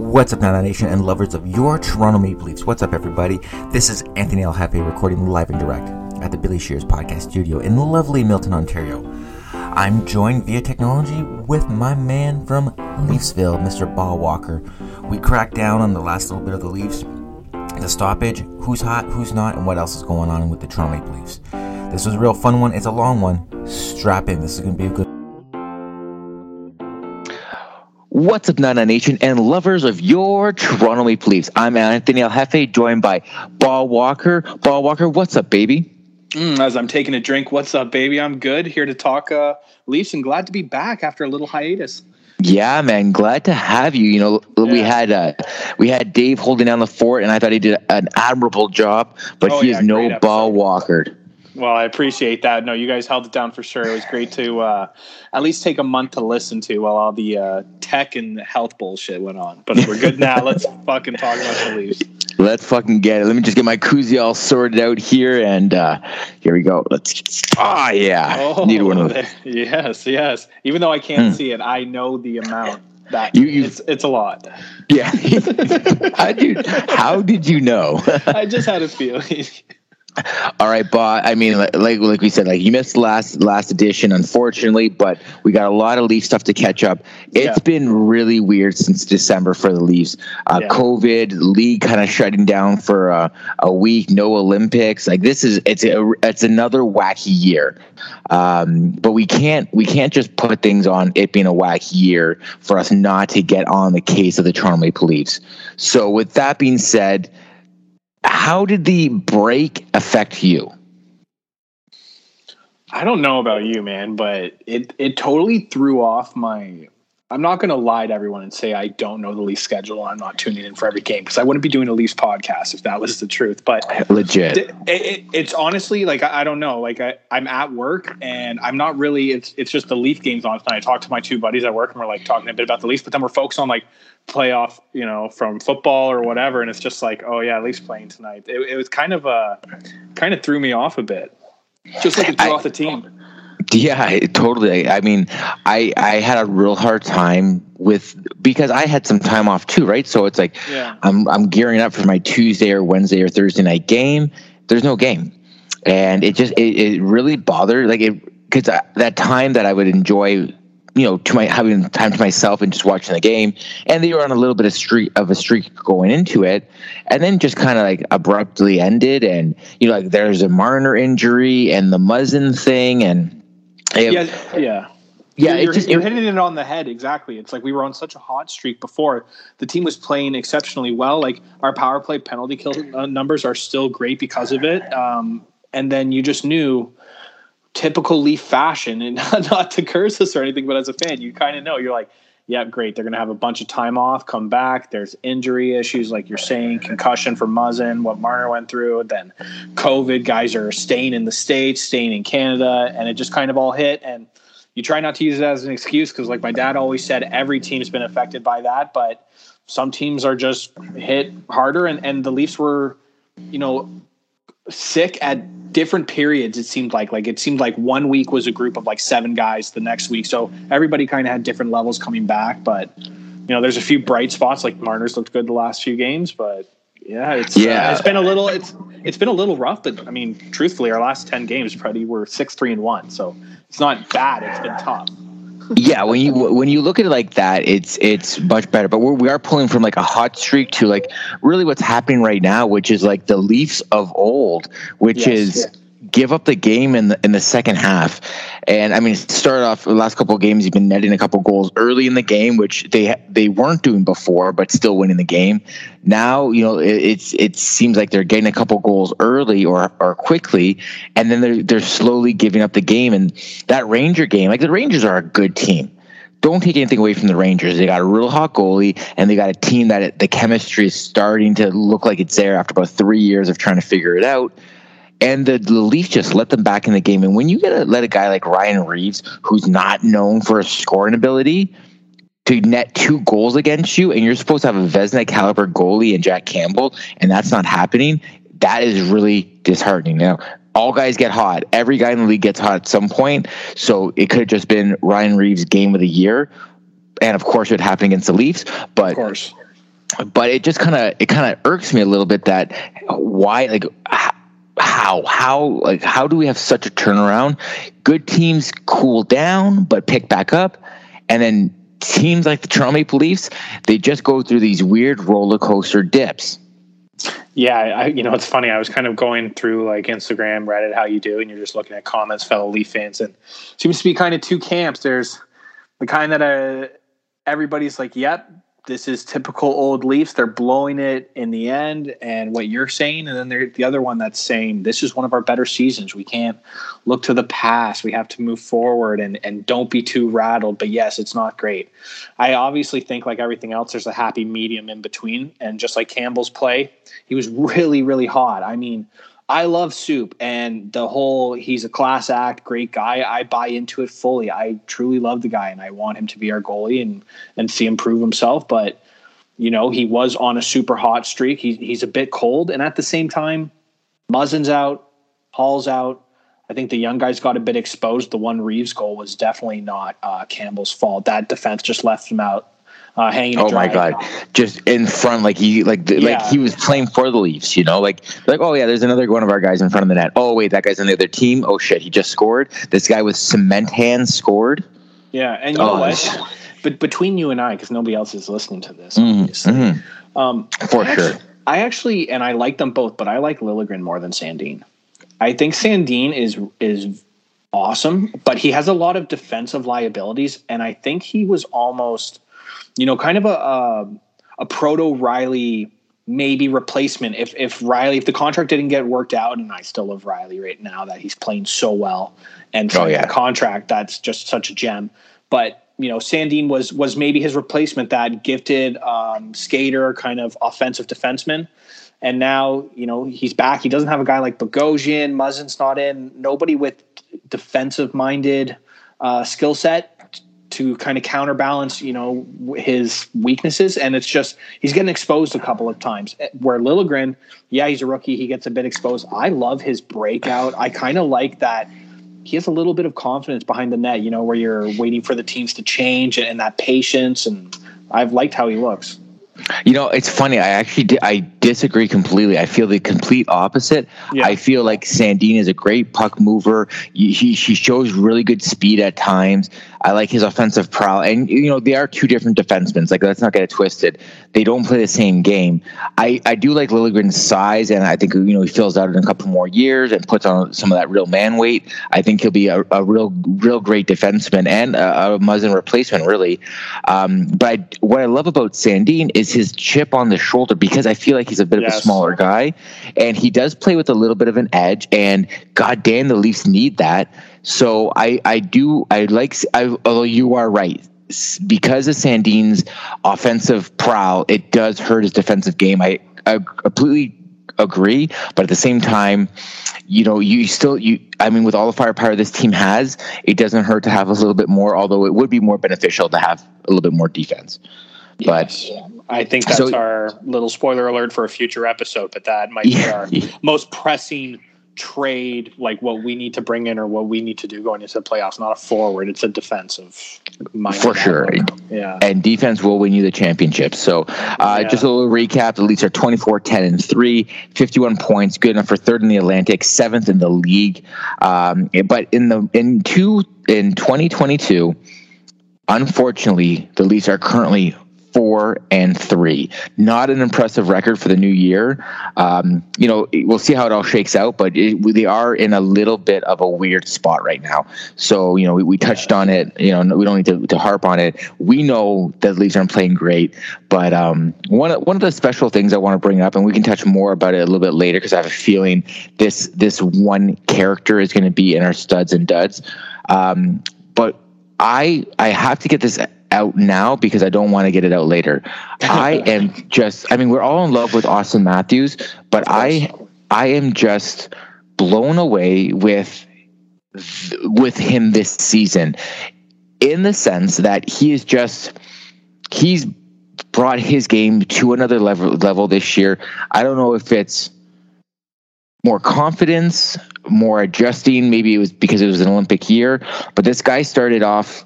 What's up, Nana Nation and lovers of your Toronto Maple Leafs? What's up, everybody? This is Anthony El Jefe recording live and direct at the Billy Shears Podcast Studio in lovely Milton, Ontario. I'm joined via technology with my man from Leafsville, Mr. Ball Walker. We cracked down on the last little bit of the Leafs, the stoppage, who's hot, who's not, and what else is going on with the Toronto Maple Leafs. This was a real fun one. It's a long one. Strap in. This is going to be a good What's up, Nana Nation and lovers of your Toronto Maple Leafs? I'm Anthony El Jefe, joined by Ball Walker. Ball Walker, what's up, baby? Mm, as I'm taking a drink, what's up, baby? I'm good. Here to talk uh, Leafs and glad to be back after a little hiatus. Yeah, man, glad to have you. You know, yeah. we had uh, we had Dave holding down the fort, and I thought he did an admirable job. But oh, he yeah, is no ball walker. Well, I appreciate that. No, you guys held it down for sure. It was great to uh, at least take a month to listen to while all the uh, tech and health bullshit went on. But we're good now. Let's fucking talk about the Leafs. Let's fucking get it. Let me just get my koozie all sorted out here, and uh, here we go. Let's. Ah, oh, yeah. Oh, Need one of those. Yes, yes. Even though I can't hmm. see it, I know the amount. That you, you, it's it's a lot. Yeah. how, did, how did you know? I just had a feeling. All right, but I mean, like like we said, like you missed last last edition, unfortunately, but we got a lot of Leaf stuff to catch up. It's yeah. been really weird since December for the Leafs. Uh, yeah. COVID, league kind of shutting down for uh, a week, no Olympics. Like this is it's a, it's another wacky year. Um, but we can't we can't just put things on it being a wacky year for us not to get on the case of the Toronto Maple Leafs. So with that being said how did the break affect you? I don't know about you, man, but it it totally threw off my. I'm not going to lie to everyone and say I don't know the Leafs schedule. I'm not tuning in for every game because I wouldn't be doing a Leafs podcast if that was the truth. But legit, it, it, it's honestly like I, I, don't know. Like I, I'm at work and I'm not really. It's it's just the Leaf games on tonight. I talked to my two buddies at work and we're like talking a bit about the Leafs, but then we're focused on like playoff, you know, from football or whatever, and it's just like, oh yeah, at least playing tonight. It, it was kind of uh kind of threw me off a bit, just like it threw I, off the team. Yeah, totally. I mean, I I had a real hard time with because I had some time off too, right? So it's like yeah. I'm I'm gearing up for my Tuesday or Wednesday or Thursday night game. There's no game, and it just it, it really bothered like it because that time that I would enjoy you know, to my having time to myself and just watching the game. And they were on a little bit of streak of a streak going into it, and then just kind of like abruptly ended. And you know, like there's a Marner injury and the Muzzin thing, and it, yeah, yeah. Yeah, you're, just, you're, hitting it on the head exactly. It's like we were on such a hot streak before. The team was playing exceptionally well. Like our power play penalty kill uh, numbers are still great because of it. Um, and then you just knew typical Leaf fashion, and not, not to curse us or anything, but as a fan, you kind of know you're like, yeah, great. They're going to have a bunch of time off, come back. There's injury issues, like you're saying, concussion for Muzzin, what Marner went through. Then COVID, guys are staying in the States, staying in Canada, and it just kind of all hit. And you try not to use it as an excuse because, like my dad always said, every team's been affected by that. But some teams are just hit harder. And, and the Leafs were, you know, sick at different periods it seemed like. Like it seemed like one week was a group of like seven guys the next week. So everybody kind of had different levels coming back but you know there's a few bright spots like marner's looked good the last few games but yeah it's yeah. uh, it's been a little it's it's been a little rough but i mean truthfully our last 10 games probably were six three and one so it's not bad it's been tough yeah, when you when you look at it like that, it's it's much better. But we're, we are pulling from like a hot streak to like really what's happening right now, which is like the Leafs of old, which yes, is give up the game in the in the second half. And I mean, start off the last couple of games, you've been netting a couple goals early in the game, which they they weren't doing before, but still winning the game. Now, you know, it, it's it seems like they're getting a couple goals early or or quickly, and then they're they're slowly giving up the game. And that Ranger game, like the Rangers are a good team don't take anything away from the Rangers. They got a real hot goalie, and they got a team that the chemistry is starting to look like it's there after about three years of trying to figure it out and the, the Leafs just let them back in the game. And when you get a, let a guy like Ryan Reaves, who's not known for a scoring ability, to net two goals against you, and you're supposed to have a Vezina caliber goalie and Jack Campbell, and that's not happening, that is really disheartening. Now, all guys get hot. Every guy in the league gets hot at some point. So it could have just been Ryan Reaves' game of the year. And of course, it happened against the Leafs. But of course but it just kind of it kind of irks me a little bit that why like how how like how do we have such a turnaround? Good teams cool down but pick back up, and then teams like the Toronto Maple Leafs they just go through these weird roller coaster dips. Yeah, I, you know, it's funny. I was kind of going through like Instagram, Reddit, how you do, and you're just looking at comments, fellow Leaf fans, and seems to be kind of two camps. There's the kind that uh, everybody's like, "Yep, this is typical old Leafs. They're blowing it in the end, and what you're saying, and then the other one that's saying this is one of our better seasons. We can't look to the past. We have to move forward and and don't be too rattled. But yes, it's not great. I obviously think like everything else, there's a happy medium in between, and just like Campbell's play, he was really really hot. I mean. I love Soup and the whole he's a class act, great guy. I buy into it fully. I truly love the guy and I want him to be our goalie and and see him prove himself. But you know, he was on a super hot streak. He, he's a bit cold, and at the same time, Muzzin's out, Hall's out. I think the young guys got a bit exposed. The one Reaves goal was definitely not uh, Campbell's fault. That defense just left him out uh, hanging. Oh my god! Just in front, like he like yeah. like he was playing for the Leafs. You know, like like oh yeah, there's another one of our guys in front of the net. Oh wait, that guy's on the other team. Oh shit, he just scored. This guy with cement hands scored. Yeah, and you oh, know what? But between you and I, because nobody else is listening to this, mm-hmm. obviously, mm-hmm. Um, for I sure. Actually, I actually, and I like them both, but I like Liljegren more than Sandin. I think Sandin is is awesome, but he has a lot of defensive liabilities, and I think he was almost you know, kind of a a, a proto Rielly maybe replacement. If if Rielly if the contract didn't get worked out and I still love Rielly right now that he's playing so well and oh, yeah. the contract that's just such a gem. But you know Sandin was was maybe his replacement that gifted um, skater kind of offensive defenseman. And now you know he's back. He doesn't have a guy like Bogosian. Muzzin's not in. Nobody with defensive minded uh, skill set to kind of counterbalance, you know, his weaknesses. And it's just he's getting exposed a couple of times. Where Liljegren, yeah, he's a rookie, he gets a bit exposed. I love his breakout. I kind of like that. He has a little bit of confidence behind the net, you know, where you're waiting for the teams to change and, and that patience. And I've liked how he looks. You know, it's funny. I actually di- I disagree completely. I feel the complete opposite. Yeah. I feel like Sandin is a great puck mover. He, he shows really good speed at times. I like his offensive prowl, and you know they are two different defensemen. Like let's not get it twisted. They don't play the same game. I I do like Liljegren's size, and I think you know he fills out in a couple more years and puts on some of that real man weight. I think he'll be a, a real real great defenseman and a, a Muzzin replacement, really. Um, but what I love about Sandin is his chip on the shoulder because I feel like he's a bit yes. of a smaller guy, and he does play with a little bit of an edge. And goddamn, the Leafs need that. So I I do I like I, although you are right because of Sandin's offensive prowl, it does hurt his defensive game. I, I completely agree, but at the same time, you know, you still you. I mean, with all the firepower this team has, it doesn't hurt to have a little bit more. Although it would be more beneficial to have a little bit more defense. But yes. I think that's so, our little spoiler alert for a future episode. But that might be our most pressing trade like what we need to bring in or what we need to do going into the playoffs. Not a forward; it's a defensive. For sure, yeah. And defense will win you the championship. So, uh, yeah. just a little recap: the Leafs are 24, 10, and three, 51 points, good enough for third in the Atlantic, seventh in the league. Um, but in the in two in 2022. Unfortunately, the Leafs are currently four and three. Not an impressive record for the new year. Um, you know, we'll see how it all shakes out, but it, they are in a little bit of a weird spot right now. So, you know, we, we touched on it. You know, we don't need to, to, harp on it. We know that the Leafs aren't playing great, but um, one one of the special things I want to bring up, and we can touch more about it a little bit later, because I have a feeling this this one character is going to be in our studs and duds. Um, but I I have to get this out now because I don't want to get it out later. I am just I mean we're all in love with Auston Matthews, but I I am just blown away with with him this season in the sense that he is just he's brought his game to another level level this year. I don't know if it's more confidence, more adjusting. Maybe it was because it was an Olympic year, but this guy started off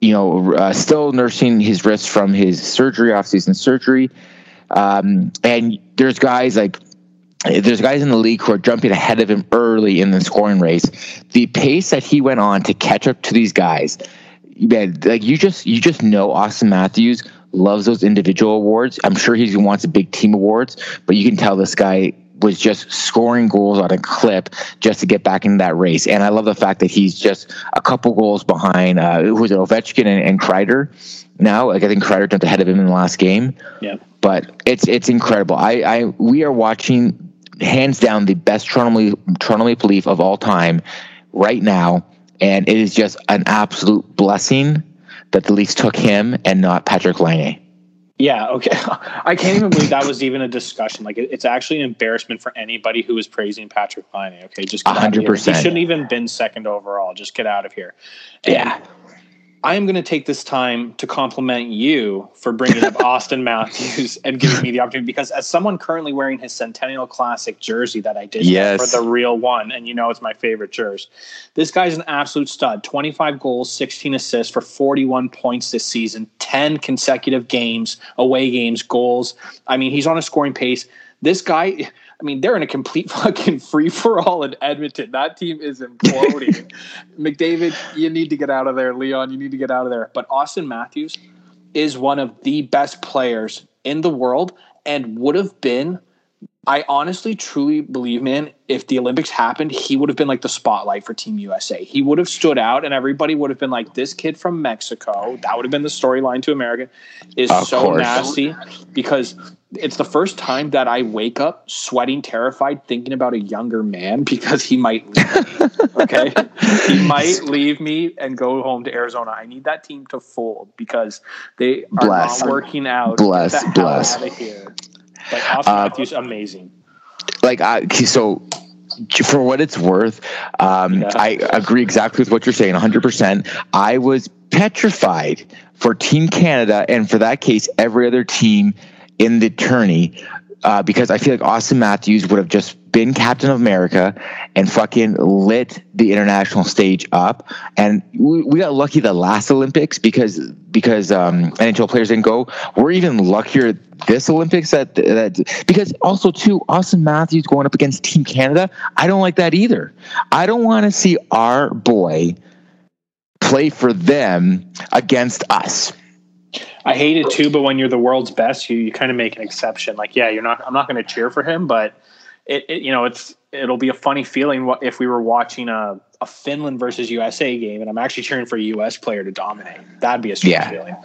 you know, uh, still nursing his wrist from his surgery, off-season surgery, Um, and there's guys like there's guys in the league who are jumping ahead of him early in the scoring race. The pace that he went on to catch up to these guys, man, like you just you just know Auston Matthews loves those individual awards. I'm sure he wants a big team awards, but you can tell this guy was just scoring goals on a clip just to get back into that race. And I love the fact that he's just a couple goals behind uh, who was it, Ovechkin and, and Kreider now. Like I think Kreider jumped ahead of him in the last game. Yeah. But it's it's incredible. I, I we are watching hands down the best Toronto Toronto Maple Leaf of all time right now, and it is just an absolute blessing that the Leafs took him and not Patrik Laine. Yeah, okay. I can't even believe that was even a discussion. Like, it's actually an embarrassment for anybody who is praising Patrik Laine. Okay, just hundred percent. He shouldn't even been second overall. Just get out of here. And yeah. I am going to take this time to compliment you for bringing up Auston Matthews and giving me the opportunity because as someone currently wearing his Centennial Classic jersey that I did yes. for the real one, and you know it's my favorite jersey, this guy's an absolute stud. 25 goals, 16 assists for 41 points this season, 10 consecutive games, away games, goals. I mean, he's on a scoring pace. This guy I mean, they're in a complete fucking free for all in Edmonton. That team is imploding. McDavid, you need to get out of there. Leon, you need to get out of there. But Auston Matthews is one of the best players in the world and would have been I honestly truly believe, man, if the Olympics happened, he would have been like the spotlight for Team USA. He would have stood out, and everybody would have been like, "This kid from Mexico." That would have been the storyline to America. Is of so course. nasty because it's the first time that I wake up sweating, terrified, thinking about a younger man because he might leave me. okay, he might leave me and go home to Arizona. I need that team to fold because they are bless. not working out. Bless, bless. Out of here. Like Auston uh, Matthews, amazing. Like I, so for what it's worth, um, yeah. I agree exactly with what you're saying, 100%. I was petrified for Team Canada and for that case, every other team in the tourney uh, because I feel like Auston Matthews would have just been Captain of America and fucking lit the international stage up. And we, we got lucky the last Olympics because because um, NHL players didn't go. We're even luckier this Olympics that that because also too Auston Matthews going up against Team Canada. I don't like that either. I don't want to see our boy play for them against us. I hate it too, but when you're the world's best, you, you kind of make an exception. Like, yeah, you're not. I'm not going to cheer for him, but it, it, you know it's it'll be a funny feeling if we were watching a, a Finland versus USA game, and I'm actually cheering for a US player to dominate. That'd be a strange yeah. feeling.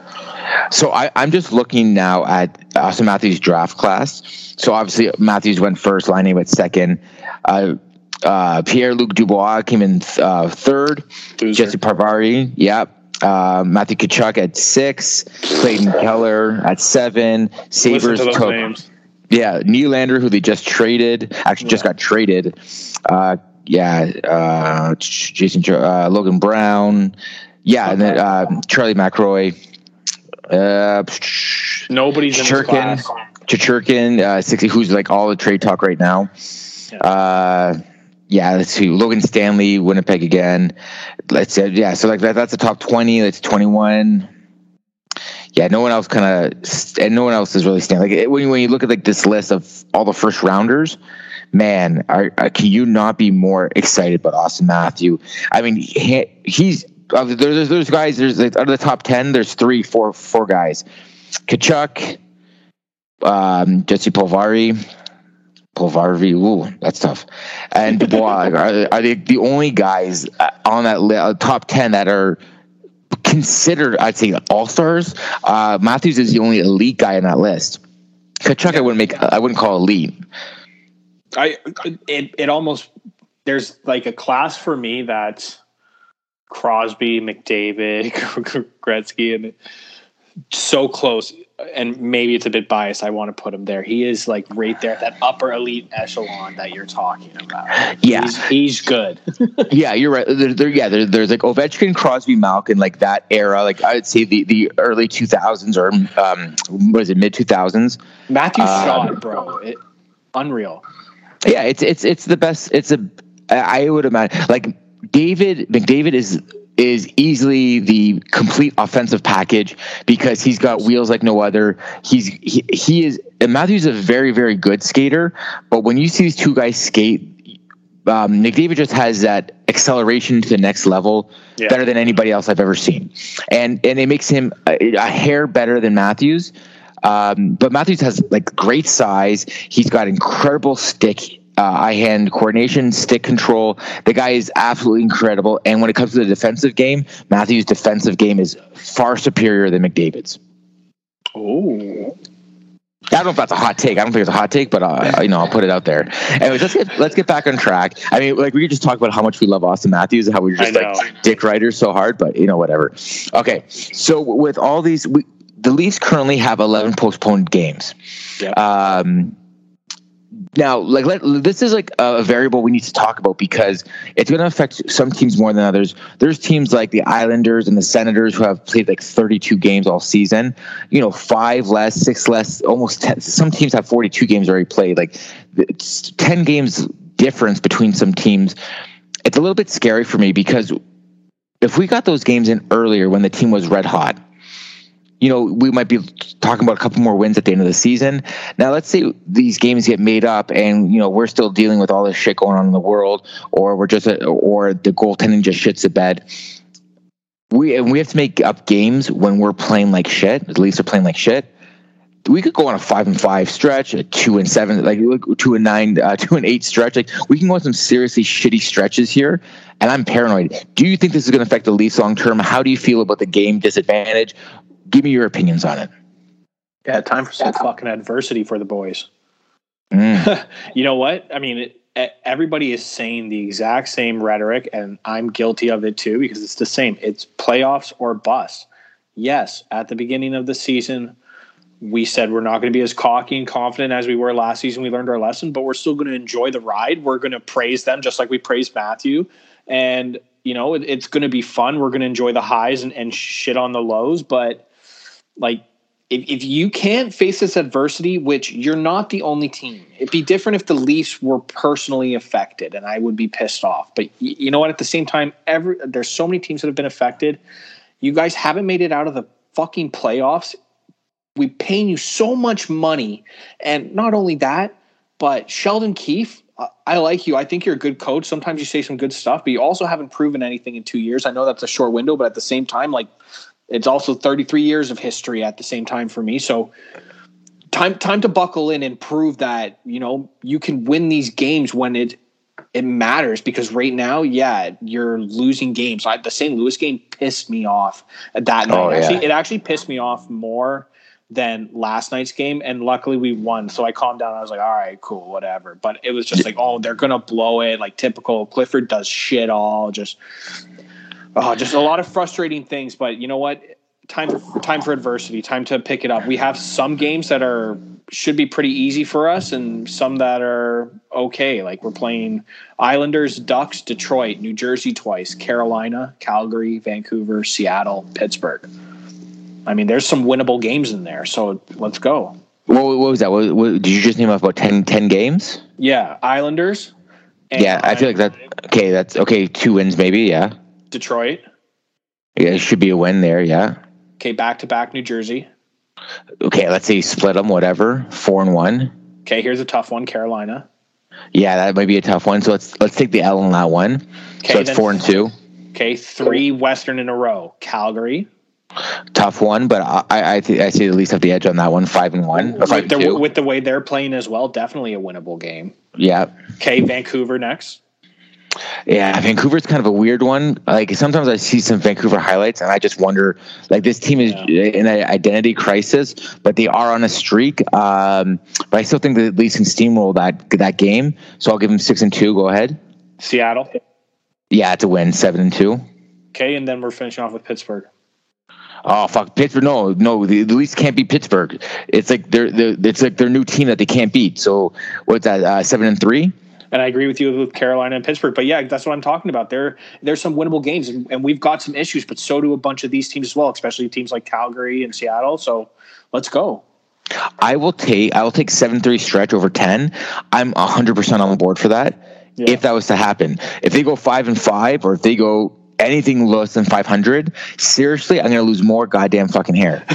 So I, I'm just looking now at Auston Matthews' draft class. So obviously Matthews went first, Laine went second. Uh, uh, Pierre Luc Dubois came in uh, third. Jesse Puljujarvi, yep. Uh, Matthew Tkachuk at six, Clayton Keller at seven, Sabres took. Names. Yeah, Nylander, who they just traded, actually yeah. just got traded. Uh, yeah, uh, Jason uh, Logan Brown. Yeah, and then uh, Charlie McAvoy. Uh, Nobody's Churkin, Churkin, uh, sixty, who's like all the trade talk right now. Yeah. Uh, yeah, let's see. Logan Stanley, Winnipeg again. Let's say, yeah. So like that, that's the top twenty. That's twenty one. Yeah, no one else kind of, and no one else is really standing. Like when you, when you look at like this list of all the first rounders, man, are, are, can you not be more excited about Auston Matthew? I mean, he, he's uh, there's there's guys. There's out of the top ten, there's three, four, four guys. Tkachuk, um, Jesse Puljujarvi, Puljujarvi, ooh, that's tough. And Dubois are, are they the only guys uh, on that li- uh, top 10 that are considered, I'd say, all stars? Uh, Matthews is the only elite guy in that list. Tkachuk, I wouldn't make, I wouldn't call elite. I, it, it almost, there's like a class for me that's Crosby, McDavid, Gretzky, and so close and maybe it's a bit biased. I want to put him there. He is like right there, that upper elite echelon that you're talking about. Yeah, he's, he's good. yeah, you're right. There, there yeah, there, there's like Ovechkin, Crosby, Malkin, like that era. Like I would say the the early 2000s or um, was it mid 2000s? Matthew uh, shot, bro, it, unreal. Yeah, it's it's it's the best. It's a I would imagine like David McDavid is is easily the complete offensive package because he's got wheels like no other. He's he, he is Matthews is a very very good skater, but when you see these two guys skate, um, David just has that acceleration to the next level yeah. better than anybody else I've ever seen, and and it makes him a, a hair better than Matthews. Um, but Matthews has like great size. He's got incredible stick uh, eye hand coordination, stick control. The guy is absolutely incredible. And when it comes to the defensive game, Matthews' defensive game is far superior than McDavid's. Oh. I don't know if that's a hot take. I don't think it's a hot take, but uh, you know, I'll put it out there. Anyways, let's get let's get back on track. I mean, like we could just talk about how much we love Auston Matthews and how we're just like dick writers so hard, but you know, whatever. Okay, so with all these, we, the Leafs currently have eleven postponed games. Yep. Um, now like let, this is like a variable we need to talk about because it's going to affect some teams more than others. There's teams like the islanders and the senators who have played like 32 games all season. You know five less six less almost 10, some teams have 42 games already played. Like it's 10 games difference between some teams. It's a little bit scary for me because if we got those games in earlier when the team was red hot you know, we might be talking about a couple more wins at the end of the season. Now, let's say these games get made up, and you know we're still dealing with all this shit going on in the world, or we're just, a, or the goaltending just shits the bed. We and we have to make up games when we're playing like shit. At least we're playing like shit. We could go on a five and five stretch, a two and seven, like two and nine, uh, two and eight stretch. Like we can go on some seriously shitty stretches here, and I'm paranoid. Do you think this is going to affect the Leafs long term? How do you feel about the game disadvantage? Give me your opinions on it. Yeah, time for some fucking adversity for the boys. Mm. you know what? I mean, it, everybody is saying the exact same rhetoric, and I'm guilty of it too because it's the same. It's playoffs or bust. Yes, at the beginning of the season, we said we're not going to be as cocky and confident as we were last season. We learned our lesson, but we're still going to enjoy the ride. We're going to praise them just like we praised Matthew. And, you know, it, it's going to be fun. We're going to enjoy the highs and, and shit on the lows. But like if, if you can't face this adversity, which you're not the only team, it'd be different if the Leafs were personally affected, and I would be pissed off. But you, you know what? At the same time, every there's so many teams that have been affected. You guys haven't made it out of the fucking playoffs. We paying you so much money, and not only that, but Sheldon Keefe. I like you. I think you're a good coach. Sometimes you say some good stuff, but you also haven't proven anything in two years. I know that's a short window, but at the same time, like it's also 33 years of history at the same time for me. So time time to buckle in and prove that, you know, you can win these games when it it matters because right now, yeah, you're losing games. I, the St. Louis game pissed me off at that night. Oh, yeah. Actually, it actually pissed me off more than last night's game. And luckily we won. So I calmed down. I was like, all right, cool, whatever. But it was just like, oh, they're gonna blow it. Like typical Clifford does shit all. Just Oh, just a lot of frustrating things, but you know what? Time for time for adversity. Time to pick it up. We have some games that are should be pretty easy for us, and some that are okay. Like we're playing Islanders, Ducks, Detroit, New Jersey twice, Carolina, Calgary, Vancouver, Seattle, Pittsburgh. I mean, there's some winnable games in there. So let's go. What, what was that? What, what, did you just name off about 10, 10 games? Yeah, Islanders. Yeah, I feel like that. Okay, that's okay. Two wins, maybe. Yeah. Detroit. Yeah, it should be a win there. Yeah. Okay, back to back New Jersey. Okay, let's say split them, whatever. Four and one. Okay, here's a tough one, Carolina. Yeah, that might be a tough one. So let's let's take the L on that one. Okay, so it's four and two. Okay, three Western in a row. Calgary. Tough one, but I I, th- I see at least have the edge on that one. Five and one. Or five with, the, with the way they're playing as well, definitely a winnable game. Yeah. Okay, Vancouver next. Yeah, Vancouver's kind of a weird one. Like sometimes I see some Vancouver highlights and I just wonder, like this team is yeah. in an identity crisis, but they are on a streak. Um, but I still think that at least can steamroll that that game. So I'll give them six and two. Go ahead. Seattle. Yeah, it's a win, seven and two. Okay, and then we're finishing off with Pittsburgh. Oh fuck, Pittsburgh! No, no, the, the Leafs can't beat Pittsburgh. It's like they're, they're it's like their new team that they can't beat. So what's that? Uh, seven and three. And I agree with you with Carolina and Pittsburgh. But yeah, that's what I'm talking about. There, there's some winnable games, and, and we've got some issues, but so do a bunch of these teams as well, especially teams like Calgary and Seattle. So let's go. I will take I will take seven three stretch over ten. I'm hundred percent on board for that. Yeah. If that was to happen, if they go five and five, or if they go anything less than 500, seriously, I'm going to lose more goddamn fucking hair.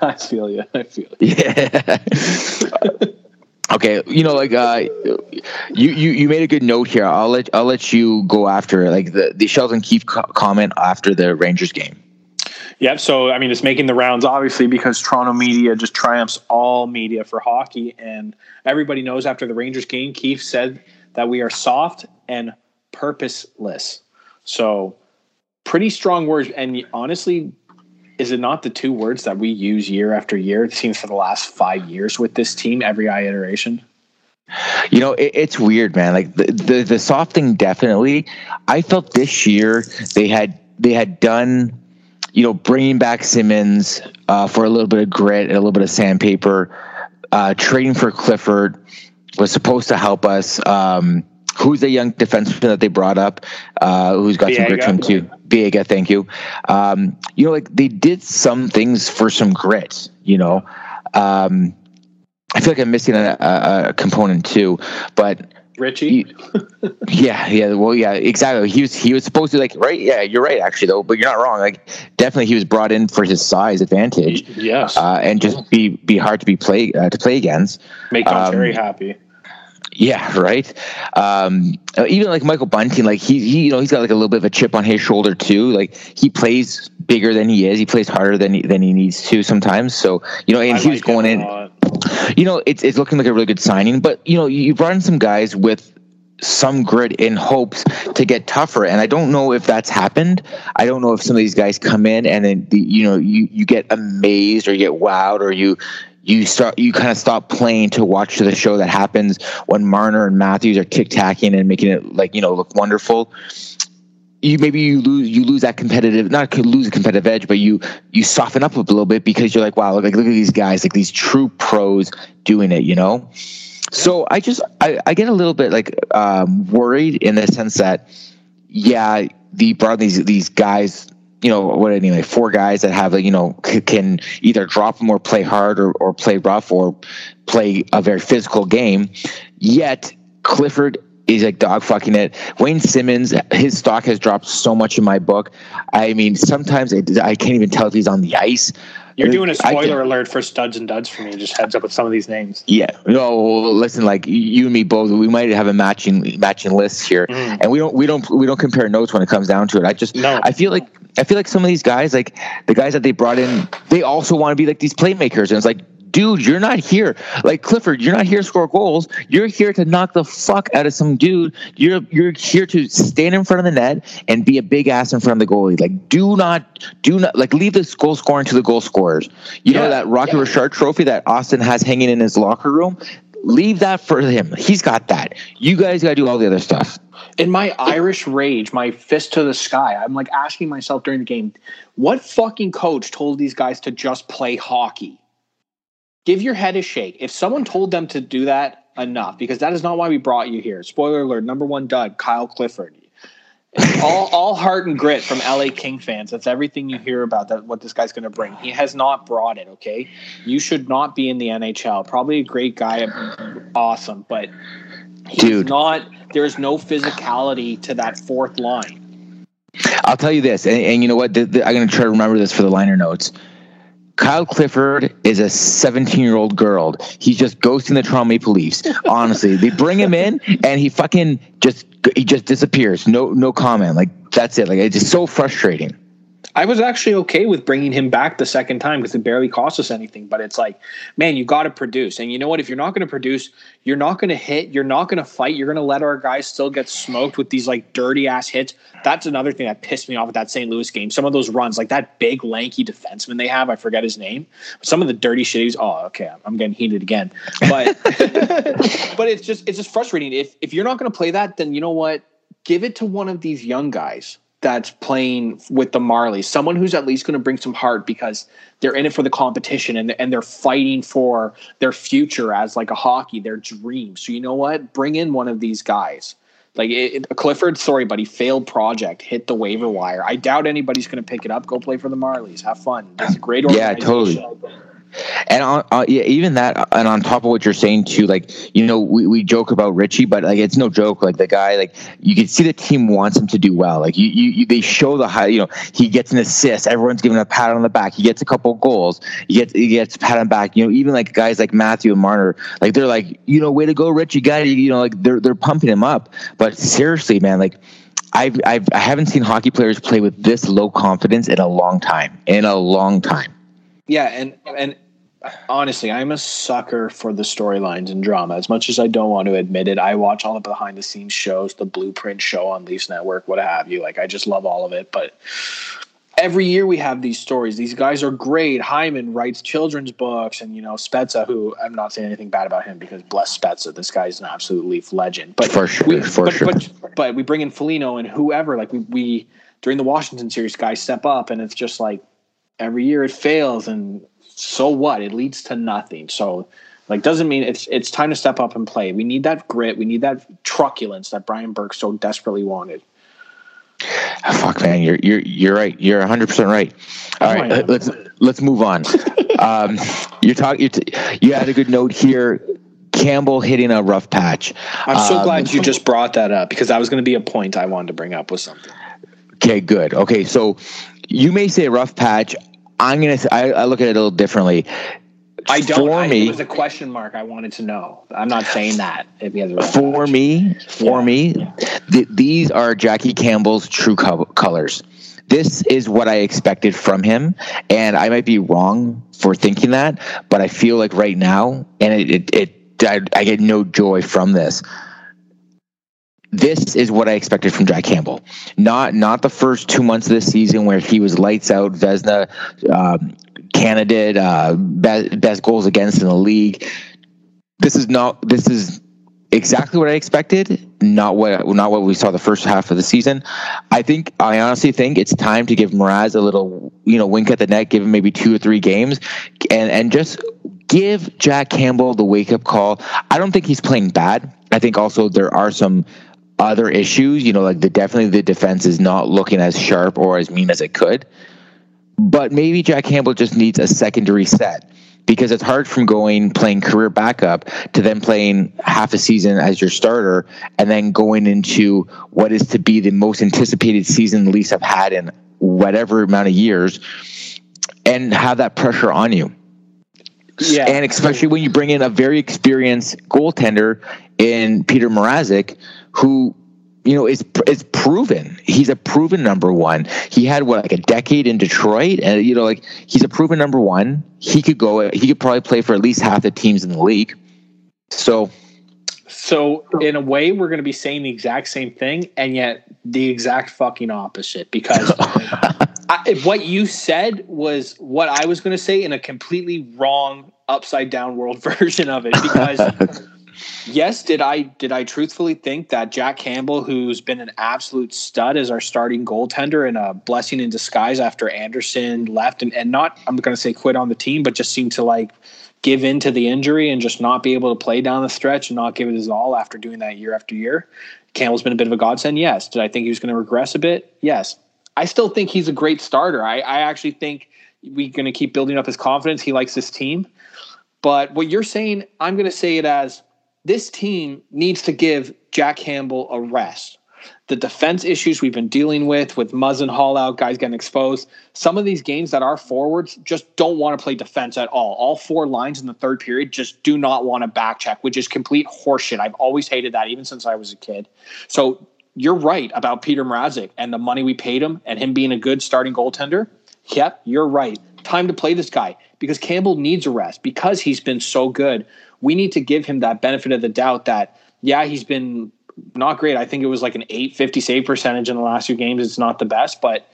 I feel you. I feel you. Yeah. okay, you know, like uh, you, you you made a good note here. I'll let I'll let you go after like the the Sheldon Keefe co- comment after the Rangers game. Yep. So I mean, it's making the rounds obviously because Toronto media just triumphs all media for hockey, and everybody knows after the Rangers game, Keefe said that we are soft and purposeless. So pretty strong words, and honestly, is it not the two words that we use year after year? It seems for the last five years with this team, every iteration. You know, it, it's weird, man. Like the, the the soft thing, definitely. I felt this year they had they had done, you know, bringing back Simmonds uh, for a little bit of grit and a little bit of sandpaper. Uh, trading for Clifford was supposed to help us. Um, who's the young defenseman that they brought up? Uh, who's got Biega. some grit to him too? Biega, thank you. Um, you know, like they did some things for some grit. You know, um, I feel like I'm missing a, a, a component too, but. Ritchie. yeah, yeah. Well, yeah, exactly. He was he was supposed to like right. Yeah, you're right actually though, but you're not wrong. Like definitely he was brought in for his size advantage. Yes, uh, and just be be hard to be play uh, to play against. Make Tom um, very happy. Yeah, right. Um, even like Michael Bunting, like he, he, you know, he's got like a little bit of a chip on his shoulder too. Like he plays bigger than he is. He plays harder than he, than he needs to sometimes. So you know, and I he like was going in. You know, it's it's looking like a really good signing. But you know, you brought in some guys with some grit in hopes to get tougher. And I don't know if that's happened. I don't know if some of these guys come in and then the, you know you you get amazed or you get wowed or you you start you kind of stop playing to watch the show that happens when Marner and Matthews are kick tacking and making it like you know look wonderful. You maybe you lose you lose that competitive not lose a competitive edge, but you you soften up a little bit because you're like wow like look at these guys like these true pros doing it you know. So I just I, I get a little bit like um, worried in the sense that yeah the brought these these guys you know what anyway four guys that have a you know can either drop them or play hard or, or play rough or play a very physical game yet clifford is like dog fucking it wayne Simmonds, his stock has dropped so much in my book i mean sometimes it, i can't even tell if he's on the ice you're doing a spoiler alert for studs and duds for me. Just heads up with some of these names. Yeah. No, listen, like you and me both, we might have a matching matching list here, mm. and we don't we don't we don't compare notes when it comes down to it. I just no. I feel like I feel like some of these guys, like the guys that they brought in, they also want to be like these playmakers, and it's like dude, you're not here. Like Clifford, you're not here to score goals. You're here to knock the fuck out of some dude. You're you're here to stand in front of the net and be a big ass in front of the goalie. Like, do not, do not, like, leave this goal scoring to the goal scorers. You yeah, know that Rocket yeah. Richard trophy that Auston has hanging in his locker room. Leave that for him. He's got that. You guys got to do all the other stuff. In my Irish rage, my fist to the sky, I'm like asking myself during the game, what fucking coach told these guys to just play hockey? give your head a shake. If someone told them to do that, enough, because that is not why we brought you here. Spoiler alert: number one Doug, Kyle Clifford. All, all heart and grit from LA King fans. That's everything you hear about that. What this guy's going to bring. He has not brought it. Okay, you should not be in the NHL. Probably a great guy, awesome, but he's Dude. not. There's no physicality to that fourth line. I'll tell you this, and, and you know what? The, the, I'm going to try to remember this for the liner notes. Kyle Clifford is a 17 year old girl. He's just ghosting the Toronto Maple Leafs. Honestly, they bring him in and he fucking just he just disappears. No no comment. Like that's it. Like it's just so frustrating. I was actually okay with bringing him back the second time because it barely cost us anything. But it's like, man, you got to produce. And you know what? If you're not going to produce, you're not going to hit, you're not going to fight, you're going to let our guys still get smoked with these like dirty ass hits. That's another thing that pissed me off at that St. Louis game. Some of those runs, like that big lanky defenseman they have, I forget his name. But some of the dirty shit he's, oh, okay, I'm getting heated again. But, but it's just, it's just frustrating. If, if you're not going to play that, then you know what? Give it to one of these young guys that's playing with the Marlies, someone who's at least going to bring some heart because they're in it for the competition and, and they're fighting for their future as like a hockey, their dream. So you know what? Bring in one of these guys. Like it, it, Clifford, sorry, buddy, failed project, hit the waiver wire. I doubt anybody's going to pick it up. Go play for the Marlies. Have fun. That's a great organization. Yeah, totally. And on, uh, yeah, even that, and on top of what you're saying too, like you know, we, we joke about Ritchie, but like it's no joke. Like the guy, like you can see the team wants him to do well. Like you, you, you they show the high. You know, he gets an assist. Everyone's giving a pat on the back. He gets a couple goals. He gets he gets pat on back. You know, even like guys like Matthew and Marner, like they're like, you know, way to go, Ritchie, guy. You know, like they're they're pumping him up. But seriously, man, like. I've, I've I haven't seen hockey players play with this low confidence in a long time. In a long time. Yeah, and and honestly, I'm a sucker for the storylines and drama. As much as I don't want to admit it, I watch all the behind the scenes shows, the Blueprint show on Leafs Network, what have you. Like I just love all of it. But every year we have these stories. These guys are great. Hyman writes children's books, and you know Spezza, who I'm not saying anything bad about him because bless Spezza, this guy's an absolute Leaf legend. But for sure, we, for but, sure. But, but we bring in Foligno and whoever. Like we, we during the Washington series, guys step up, and it's just like every year it fails, and so what? It leads to nothing. So. Like doesn't mean it's it's time to step up and play. We need that grit. We need that truculence that Brian Burke so desperately wanted. Oh, fuck, man, you're you're you're right. You're 100 percent right. All right, let's let's move on. um, you're talking. T- you had a good note here. Campbell hitting a rough patch. I'm so um, glad you just brought that up because that was going to be a point I wanted to bring up with something. Okay, good. Okay, so you may say rough patch. I'm gonna. I, I look at it a little differently. I don't. For I, me, it was a question mark. I wanted to know. I'm not saying that. for me, for yeah. me, th- these are Jackie Campbell's true co- colors. This is what I expected from him, and I might be wrong for thinking that, but I feel like right now, and it, it, it I, I get no joy from this this is what I expected from Jack Campbell. Not not the first two months of the season where he was lights out, Vezina um, candidate, uh, best, best goals against in the league. This is not. This is exactly what I expected. Not what not what we saw the first half of the season. I think I honestly think it's time to give Mraz a little you know wink at the neck, give him maybe two or three games, and and just give Jack Campbell the wake up call. I don't think he's playing bad. I think also there are some other issues. You know, like the definitely the defense is not looking as sharp or as mean as it could. But maybe Jack Campbell just needs a secondary set because it's hard from going playing career backup to then playing half a season as your starter and then going into what is to be the most anticipated season the Leafs have had in whatever amount of years and have that pressure on you. Yeah. And especially when you bring in a very experienced goaltender in Petr Mrazek, who you know, is is proven. He's a proven number one. He had what like a decade in Detroit, and you know, like he's a proven number one. He could go. He could probably play for at least half the teams in the league. So, so in a way, we're going to be saying the exact same thing, and yet the exact fucking opposite. Because I, what you said was what I was going to say in a completely wrong, upside down world version of it. Because yes, did I did I truthfully think that Jack Campbell, who's been an absolute stud as our starting goaltender and a blessing in disguise after Anderson left and, and not I'm gonna say quit on the team, but just seemed to like give in to the injury and just not be able to play down the stretch and not give it his all after doing that year after year. Campbell's been a bit of a godsend, yes. Did I think he was going to regress a bit? Yes. I still think he's a great starter. I, I actually think we're going to keep building up his confidence. He likes this team. But what you're saying, I'm going to say it as this team needs to give Jack Campbell a rest. The defense issues we've been dealing with, with Muzzin Hall out, guys getting exposed. Some of these games that are forwards just don't want to play defense at all. All four lines in the third period just do not want to back check, which is complete horseshit. I've always hated that, even since I was a kid. So you're right about Petr Mrazek and the money we paid him and him being a good starting goaltender. Yep, you're right. Time to play this guy because Campbell needs a rest because he's been so good we need to give him that benefit of the doubt that yeah, he's been not great. I think it was like an 850 save percentage in the last few games. It's not the best, but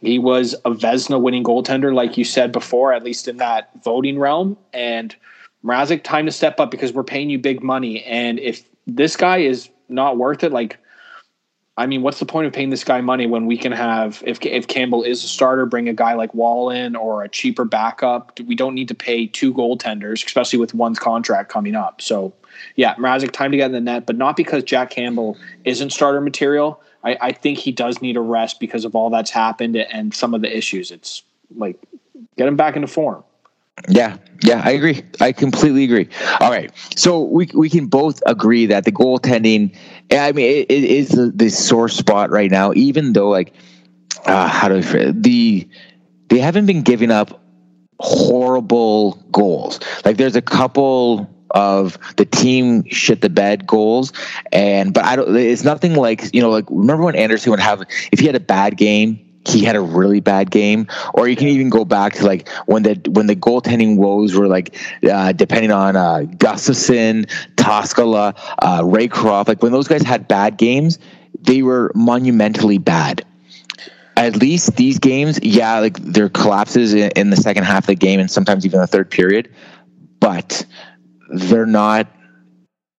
he was a Vezina winning goaltender, like you said before, at least in that voting realm. And Mrazek, time to step up because we're paying you big money. And if this guy is not worth it, like I mean, what's the point of paying this guy money when we can have if if Campbell is a starter, bring a guy like Woll in or a cheaper backup. We don't need to pay two goaltenders, especially with one's contract coming up. So, yeah, Mrazek, time to get in the net, but not because Jack Campbell isn't starter material. I, I think he does need a rest because of all that's happened and some of the issues. It's like get him back into form. Yeah, yeah, I agree. I completely agree. All right, so we we can both agree that the goaltending, I mean, it, it is the, sore spot right now. Even though, like, uh, how do I the they haven't been giving up horrible goals. Like, there's a couple of the team shit the bed goals and but I don't it's nothing like you know like remember when Anderson would have if he had a bad game he had a really bad game. Or you can even go back to like when the when the goaltending woes were like uh, depending on uh, Gustavsson, Toskala, uh, Raycroft. Like when those guys had bad games, they were monumentally bad. At least these games, yeah, like there collapses in, in the second half of the game and sometimes even the third period, but they're not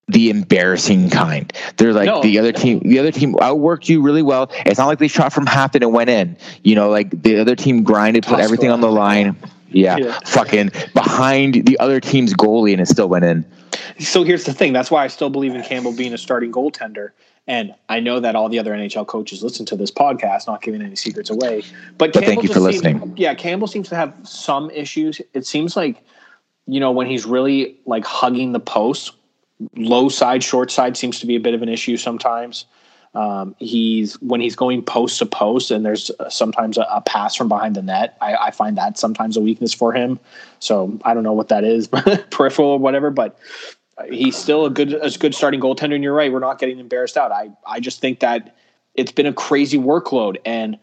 the embarrassing kind. They're like no. the other team. The other team outworked you really well. It's not like they shot from half and it went in. You know, like the other team grinded, put everything on the line. Yeah, yeah, fucking behind the other team's goalie, and it still went in. So here's the thing. That's why I still believe in Campbell being a starting goaltender. And I know that all the other NHL coaches listen to this podcast, not giving any secrets away. But, but thank you for listening. Seems, yeah, Campbell seems to have some issues. It seems like, you know, when he's really like hugging the post, low side, short side seems to be a bit of an issue sometimes. Um, he's when he's going post to post, and there's sometimes a, a pass from behind the net. I, I, find that sometimes a weakness for him. So I don't know what that is, peripheral or whatever. But he's still a good a good starting goaltender. And you're right, we're not getting embarrassed out. I I just think that it's been a crazy workload and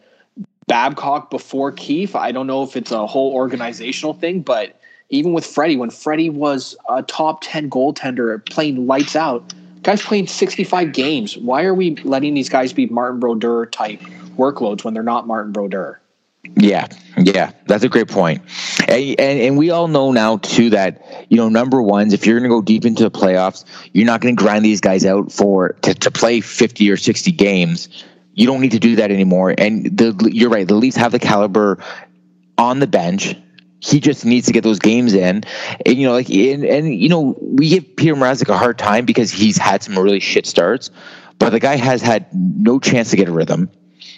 Babcock before Keefe. I don't know if it's a whole organizational thing, but even with Freddie, when Freddie was a top 10 goaltender playing lights out, guys playing 65 games. Why are we letting these guys be Martin Brodeur type workloads when they're not Martin Brodeur? Yeah, yeah, that's a great point. And, and, and we all know now too that you know number ones, if you're going to go deep into the playoffs, you're not going to grind these guys out for to, to play 50 or 60 games. You don't need to do that anymore. And the, you're right, the Leafs have the caliber on the bench he just needs to get those games in. And, you know, like, and, and you know, we give Petr Mrazek a hard time because he's had some really shit starts, but the guy has had no chance to get a rhythm.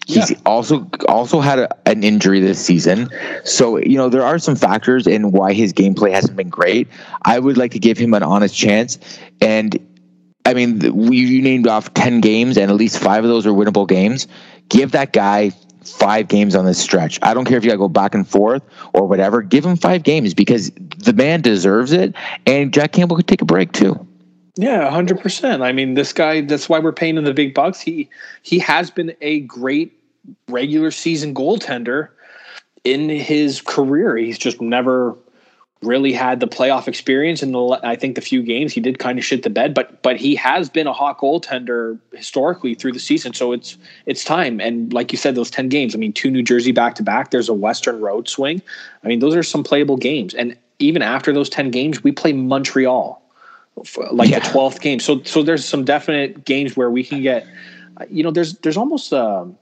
He's yeah. also also had a, an injury this season, so you know there are some factors in why his gameplay hasn't been great. I would like to give him an honest chance, and I mean, we you named off ten games, and at least five of those are winnable games. Give that guy five games on this stretch. I don't care if you got to go back and forth or whatever. Give him five games because the man deserves it, and Jack Campbell could take a break too. Yeah, hundred percent. I mean, this guy. That's why we're paying him the big bucks. He he has been a great regular season goaltender in his career. He's just never really had the playoff experience in the I think the few games he did kind of shit the bed, but but he has been a hot goaltender historically through the season. So it's it's time. And like you said, those ten games. I mean, two New Jersey back to back. There's a Western Road swing. I mean, those are some playable games. And even after those ten games, we play Montreal, like yeah. the twelfth game. So so there's some definite games where we can get. You know, there's there's almost. Um,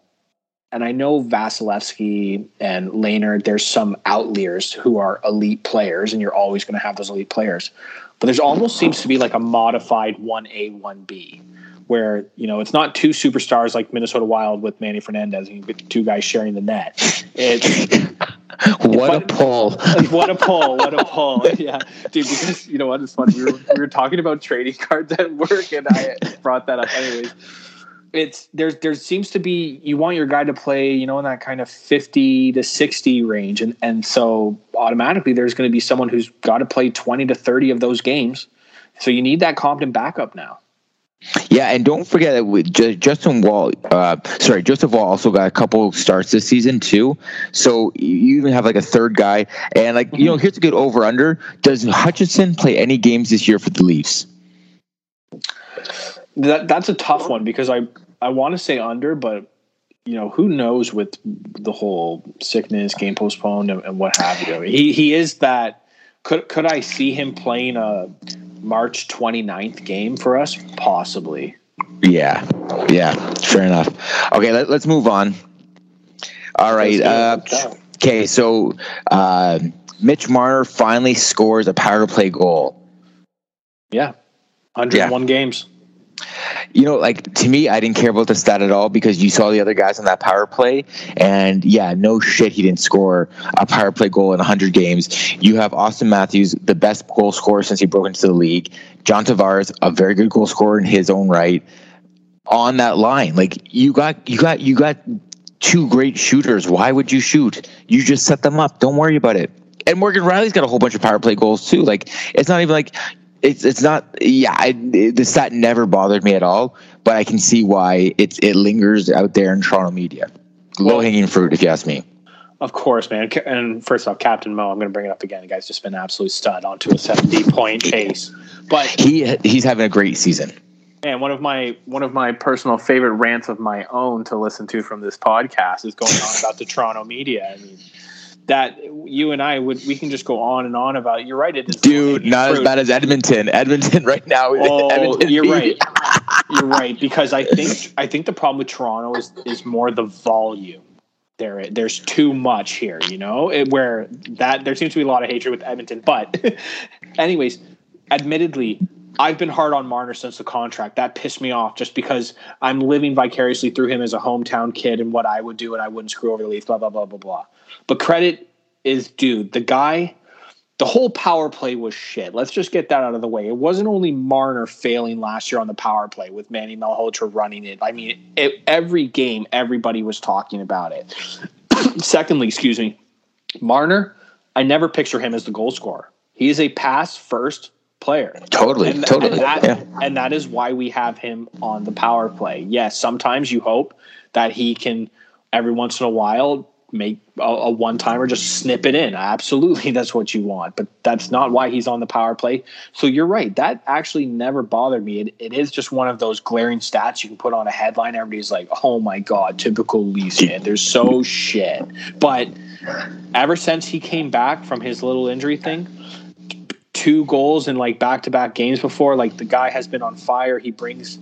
and I know Vasilevskiy and Lehner, there's some outliers who are elite players, and you're always going to have those elite players. But there's almost seems to be like a modified 1A, 1B, where, you know, it's not two superstars like Minnesota Wild with Manny Fernandez and two guys sharing the net. It's. what a pull. what a pull. What a pull. Yeah. Dude, because, you know what? It's funny. We were, we were talking about trading cards at work, and I brought that up anyways it's there's there seems to be you want your guy to play you know in that kind of 50 to 60 range and and so automatically there's going to be someone who's got to play 20 to 30 of those games so you need that competent backup now yeah, and don't forget that with Justin Woll, uh, sorry, Joseph Woll also got a couple starts this season too. So you even have like a third guy, and like you know, here's a good over under. Does Hutchinson play any games this year for the Leafs? That that's a tough one because I I want to say under, but you know who knows with the whole sickness, game postponed, and, and what have you. He he is that. Could could I see him playing a March 29th game for us? Possibly. Yeah, yeah, fair enough. Okay, let, us move on. All right. Uh, okay, so uh, Mitch Marner finally scores a power play goal. Yeah, 101 yeah. games. You know, like to me, I didn't care about the stat at all because you saw the other guys on that power play, and yeah, no shit, he didn't score a power play goal in 100 games. You have Auston Matthews, the best goal scorer since he broke into the league. John Tavares, a very good goal scorer in his own right. On that line, like you got, you got, you got two great shooters. Why would you shoot? You just set them up. Don't worry about it. And Morgan Rielly's got a whole bunch of power play goals too. Like it's not even like it's it's not yeah I, the stat never bothered me at all but i can see why it's it lingers out there in toronto media. Low hanging fruit if you ask me. Of course man. And first off captain mo i'm going to bring it up again. The guy's just been an absolute stud onto a 70 point pace but he he's having a great season. And one of my one of my personal favorite rants of my own to listen to from this podcast is going on about the toronto media. I mean that you and I would we can just go on and on about. You're right, it is dude. Not fruit. as bad as Edmonton. Edmonton right now. Oh, Edmonton you're right. you're right because I think I think the problem with Toronto is is more the volume. There, there's too much here, you know. It, where that there seems to be a lot of hatred with Edmonton, but anyways, admittedly, I've been hard on Marner since the contract. That pissed me off just because I'm living vicariously through him as a hometown kid and what I would do and I wouldn't screw over the Leafs, blah, blah, blah, blah, blah. But credit is due. The guy, the whole power play was shit. Let's just get that out of the way. It wasn't only Marner failing last year on the power play with Manny Malhotra running it. I mean, it, every game, everybody was talking about it. Secondly, excuse me, Marner, I never picture him as the goal scorer. He is a pass first player. Totally, and, totally. And that, yeah. and that is why we have him on the power play. Yes, sometimes you hope that he can every once in a while make a, a one timer, just snip it in. Absolutely, that's what you want. But that's not why he's on the power play. So you're right. That actually never bothered me. It, it is just one of those glaring stats you can put on a headline. Everybody's like, oh my God, typical Leafs. They're so shit. But ever since he came back from his little injury thing, two goals in like back to back games before, like the guy has been on fire. He brings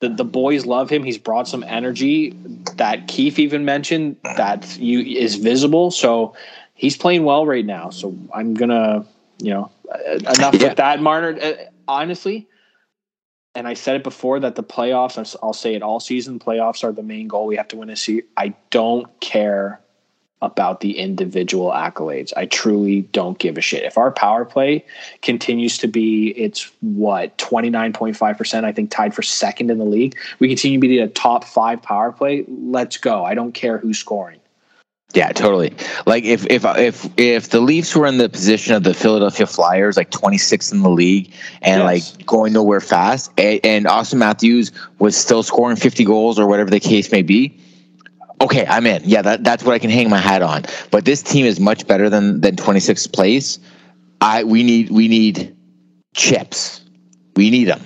the, the boys love him. He's brought some energy that Keefe even mentioned that you is visible. So he's playing well right now. So I'm gonna, you know, enough yeah. with that, Marner. Uh, honestly, and I said it before that the playoffs. I'll say it all season. Playoffs are the main goal. We have to win a series. I don't care about the individual accolades. I truly don't give a shit. If our power play continues to be, it's what, 29.5%, I think tied for second in the league. We continue to be a top five power play. Let's go. I don't care who's scoring. Yeah, totally. Like if if if if the Leafs were in the position of the Philadelphia Flyers, like 26th in the league, and yes. like going nowhere fast, and, and Auston Matthews was still scoring 50 goals or whatever the case may be, okay, I'm in. Yeah, that, that's what I can hang my hat on. But this team is much better than than 26th place. I we need we need chips. We need them.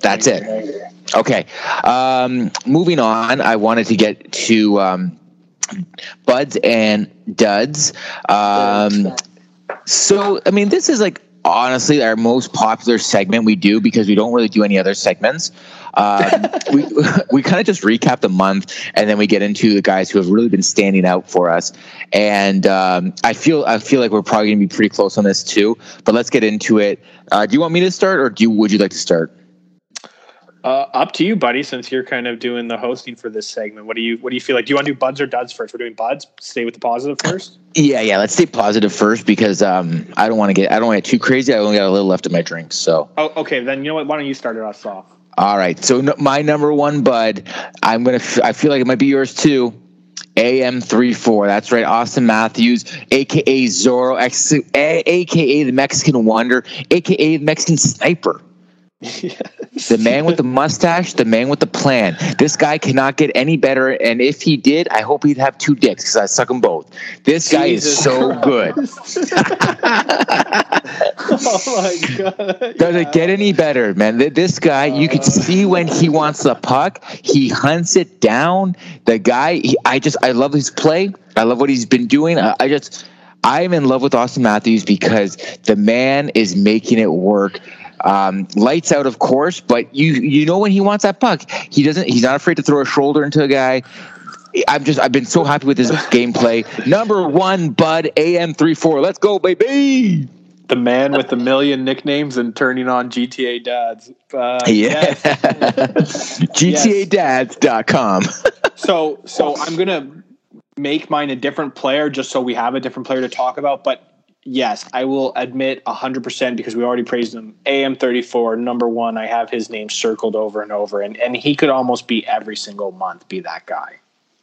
That's it. Okay. Um, moving on, I wanted to get to um, buds and duds. Um, so, I mean, this is like honestly our most popular segment we do because we don't really do any other segments. Um, we we kind of just recap the month and then we get into the guys who have really been standing out for us. And um, I feel I feel like we're probably going to be pretty close on this too. But let's get into it. Uh, do you want me to start, or do you, would you like to start? Uh, up to you, buddy. Since you're kind of doing the hosting for this segment, what do you what do you feel like? Do you want to do buds or duds first? We're doing buds. Stay with the positive first. Yeah, yeah. Let's stay positive first because um, I don't want to get I don't want to get too crazy. I only got a little left in my drink. So. Oh, okay. Then you know what? Why don't you start it us off? All right. So no, my number one bud, I'm gonna. F- I feel like it might be yours too. AM34. That's right. Auston Matthews, aka Zorro, X, aka the Mexican Wonder, aka the Mexican Sniper. Yes. The man with the mustache, the man with the plan. This guy cannot get any better. And if he did, I hope he'd have two dicks because I suck them both. This guy is so Christ. good. oh my god! Does yeah. it get any better, man? This guy, you can uh. see when he wants the puck, he hunts it down. The guy, he, I just, I love his play. I love what he's been doing. I, I just, I'm in love with Auston Matthews because the man is making it work. Um, lights out, of course, but you you know when he wants that puck, he doesn't. He's not afraid to throw a shoulder into a guy. I'm just I've been so happy with his gameplay. Number one, Bud AM three four. Let's go, baby. the man with a million nicknames and turning on GTA dads. Uh, yeah. GTAdads.com. so so I'm gonna make mine a different player just so we have a different player to talk about. But yes, I will admit 100% because we already praised him. AM34, number one, I have his name circled over and over. And, and he could almost be every single month, be that guy.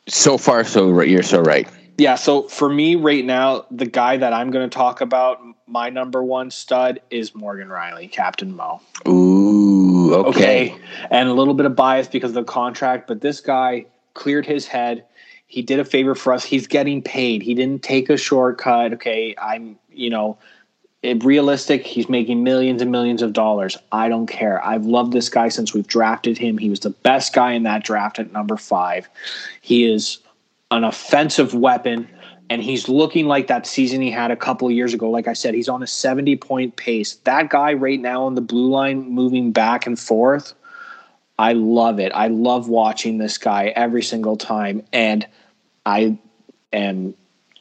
So far, so you're so right. Yeah, so for me right now, the guy that I'm going to talk about, my number one stud, is Morgan Rielly, Captain Mo. Ooh, okay. okay. And a little bit of bias because of the contract, but this guy cleared his head. He did a favor for us. He's getting paid. He didn't take a shortcut. Okay, I'm, you know, realistic. He's making millions and millions of dollars. I don't care. I've loved this guy since we've drafted him. He was the best guy in that draft at number five. He is an offensive weapon, and he's looking like that season he had a couple years ago. Like I said, he's on a 70 point pace. That guy right now on the blue line moving back and forth, I love it. I love watching this guy every single time. And I am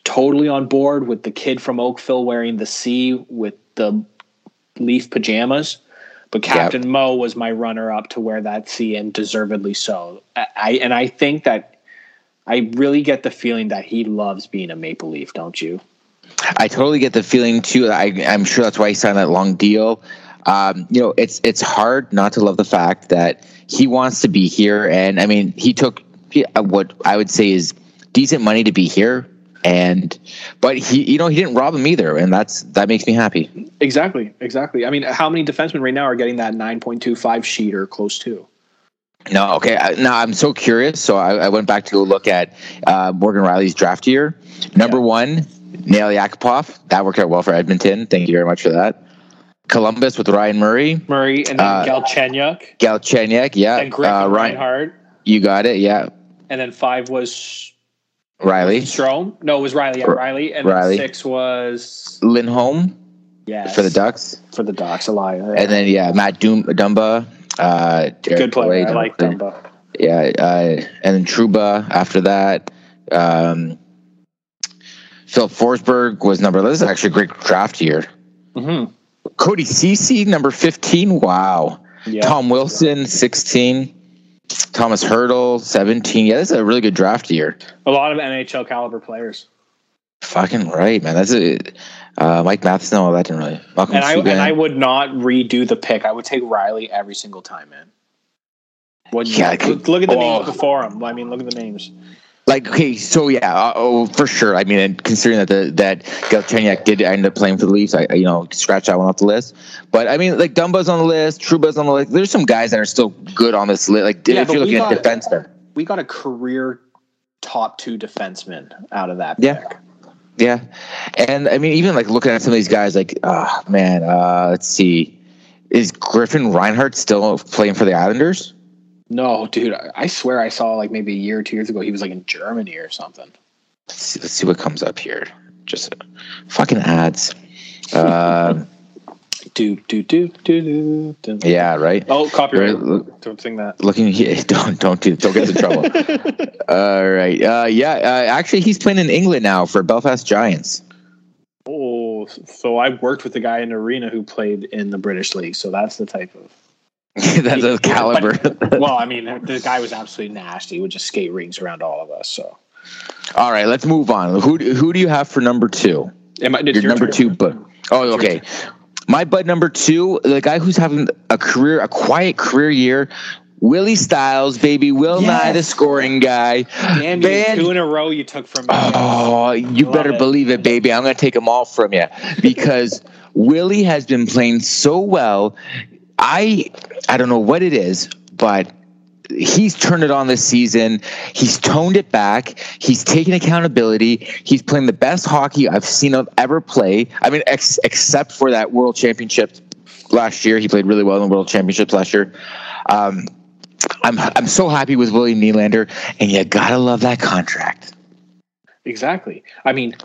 totally on board with the kid from Oakville wearing the C with the leaf pajamas. But Captain yep. Mo was my runner up to wear that C and deservedly so. I and I think that I really get the feeling that he loves being a Maple Leaf, don't you? I totally get the feeling too. I, am sure that's why he signed that long deal. Um, you know, it's it's hard not to love the fact that he wants to be here, and I mean, he took what I would say is decent money to be here, and but he, you know, he didn't rob him either, and that's that makes me happy. Exactly, exactly. I mean, how many defensemen right now are getting that 9.25 sheet or close to? No, okay. Now I'm so curious. So I, I went back to go look at uh, Morgan Rielly's draft year. Number yeah. one, Nail Yakupov. That worked out well for Edmonton. Thank you very much for that. Columbus with Ryan Murray. Murray and then uh, Galchenyuk. Galchenyuk, yeah. And Griffin uh, Ryan, Reinhart. You got it, yeah. And then five was Rielly. Strome. No, it was Rielly. Yeah, Rielly. And Rielly. six was Lindholm. Yeah. For the Ducks. For the Ducks, Elia. And then yeah, Matt Doom, Dumba. Uh, Good player. I like Dumba. Yeah, uh, and then Trouba after that. Um, Phil Forsberg was number. This is actually a great draft year. Mm-hmm. Cody Ceci, number fifteen. Wow. Yeah. Tom Wilson, sixteen. Thomas Hertl, seventeen. Yeah, this is a really good draft year. A lot of NHL caliber players. Fucking right, man. That's it. Uh, Mike Matheson, no, that didn't really. Malcolm and I, and I would not redo the pick. I would take Rielly every single time, man. What, yeah, look, look, at the oh. names before him. I mean, look at the names. Like okay, so yeah, uh, oh for sure. I mean, considering that the that Galchenyuk did end up playing for the Leafs, I you know scratch that one off the list. But I mean, like Dumba's on the list, Trouba's on the list. There's some guys that are still good on this list. Like yeah, if you're looking got, at defensemen, we got a career top two defenseman out of that. Yeah. Pick. Yeah, and I mean, even like looking at some of these guys, like, oh man, uh, let's see, is Griffin Reinhart still playing for the Islanders? No, dude, I swear I saw like maybe a year or two years ago he was like in Germany or something. Let's see, let's see what comes up here. Just fucking ads. Uh, do do do do do. Yeah, right. Oh, copyright. Look, don't sing that. Looking here, don't don't do don't get in trouble. All right. Uh, yeah. Uh, actually, he's playing in England now for Belfast Giants. Oh, so I worked with the guy in arena who played in the British League. So that's the type of. that's a caliber. But, well, I mean, the guy was absolutely nasty. He would just skate rings around all of us. So. All right, let's move on. Who who do you have for number two? Am I, your, your number turn. two, but oh, okay. My bud number two, the guy who's having a career, a quiet career year, Willie Styles, baby, Will yes. Nye, the scoring guy. Damn you, two in a row you took from me. Oh, you better it. believe it, baby. I'm going to take them all from you because Willie has been playing so well. I I don't know what it is, but he's turned it on this season. He's toned it back. He's taken accountability. He's playing the best hockey I've seen him ever play. I mean, ex- except for that World Championship last year, he played really well in the World Championships last year. Um, I'm I'm so happy with William Nylander, and you gotta love that contract. Exactly. I mean,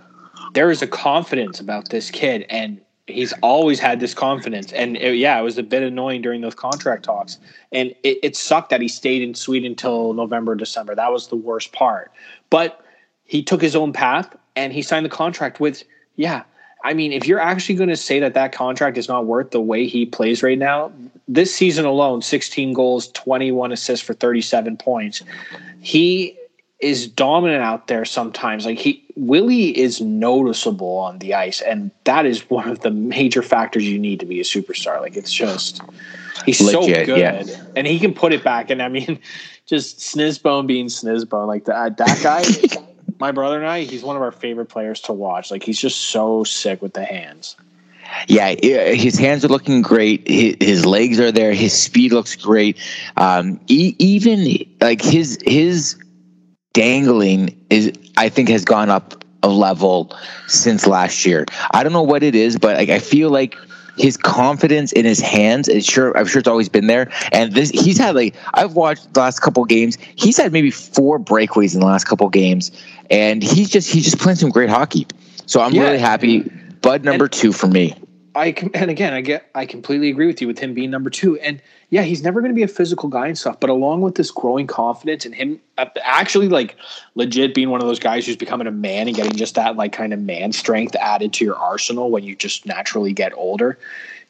there is a confidence about this kid, and he's always had this confidence. And it, yeah, it was a bit annoying during those contract talks. And it, it sucked that he stayed in Sweden until November, December. That was the worst part. But he took his own path and he signed the contract with, yeah, I mean, if you're actually going to say that that contract is not worth the way he plays right now, this season alone, 16 goals, 21 assists for 37 points. He is dominant out there sometimes. Like he Willie is noticeable on the ice, and that is one of the major factors you need to be a superstar. Like it's just he's Legit, so good, yeah. and he can put it back. And I mean, just Snizbone being Snizbone, like that that guy. my brother and I, he's one of our favorite players to watch. Like he's just so sick with the hands. Yeah, his hands are looking great. His legs are there. His speed looks great. Um, even like his his dangling is, I think, has gone up a level since last year. I don't know what it is, but like I feel like his confidence in his hands is sure I'm sure it's always been there. And this he's had like I've watched the last couple games. He's had maybe four breakaways in the last couple games, and he's just he's just playing some great hockey. So I'm yeah. really happy. Bud number and two for me. I and again I get I completely agree with you with him being number two. And yeah he's never going to be a physical guy and stuff but along with this growing confidence and him uh, actually like legit being one of those guys who's becoming a man and getting just that like kind of man strength added to your arsenal when you just naturally get older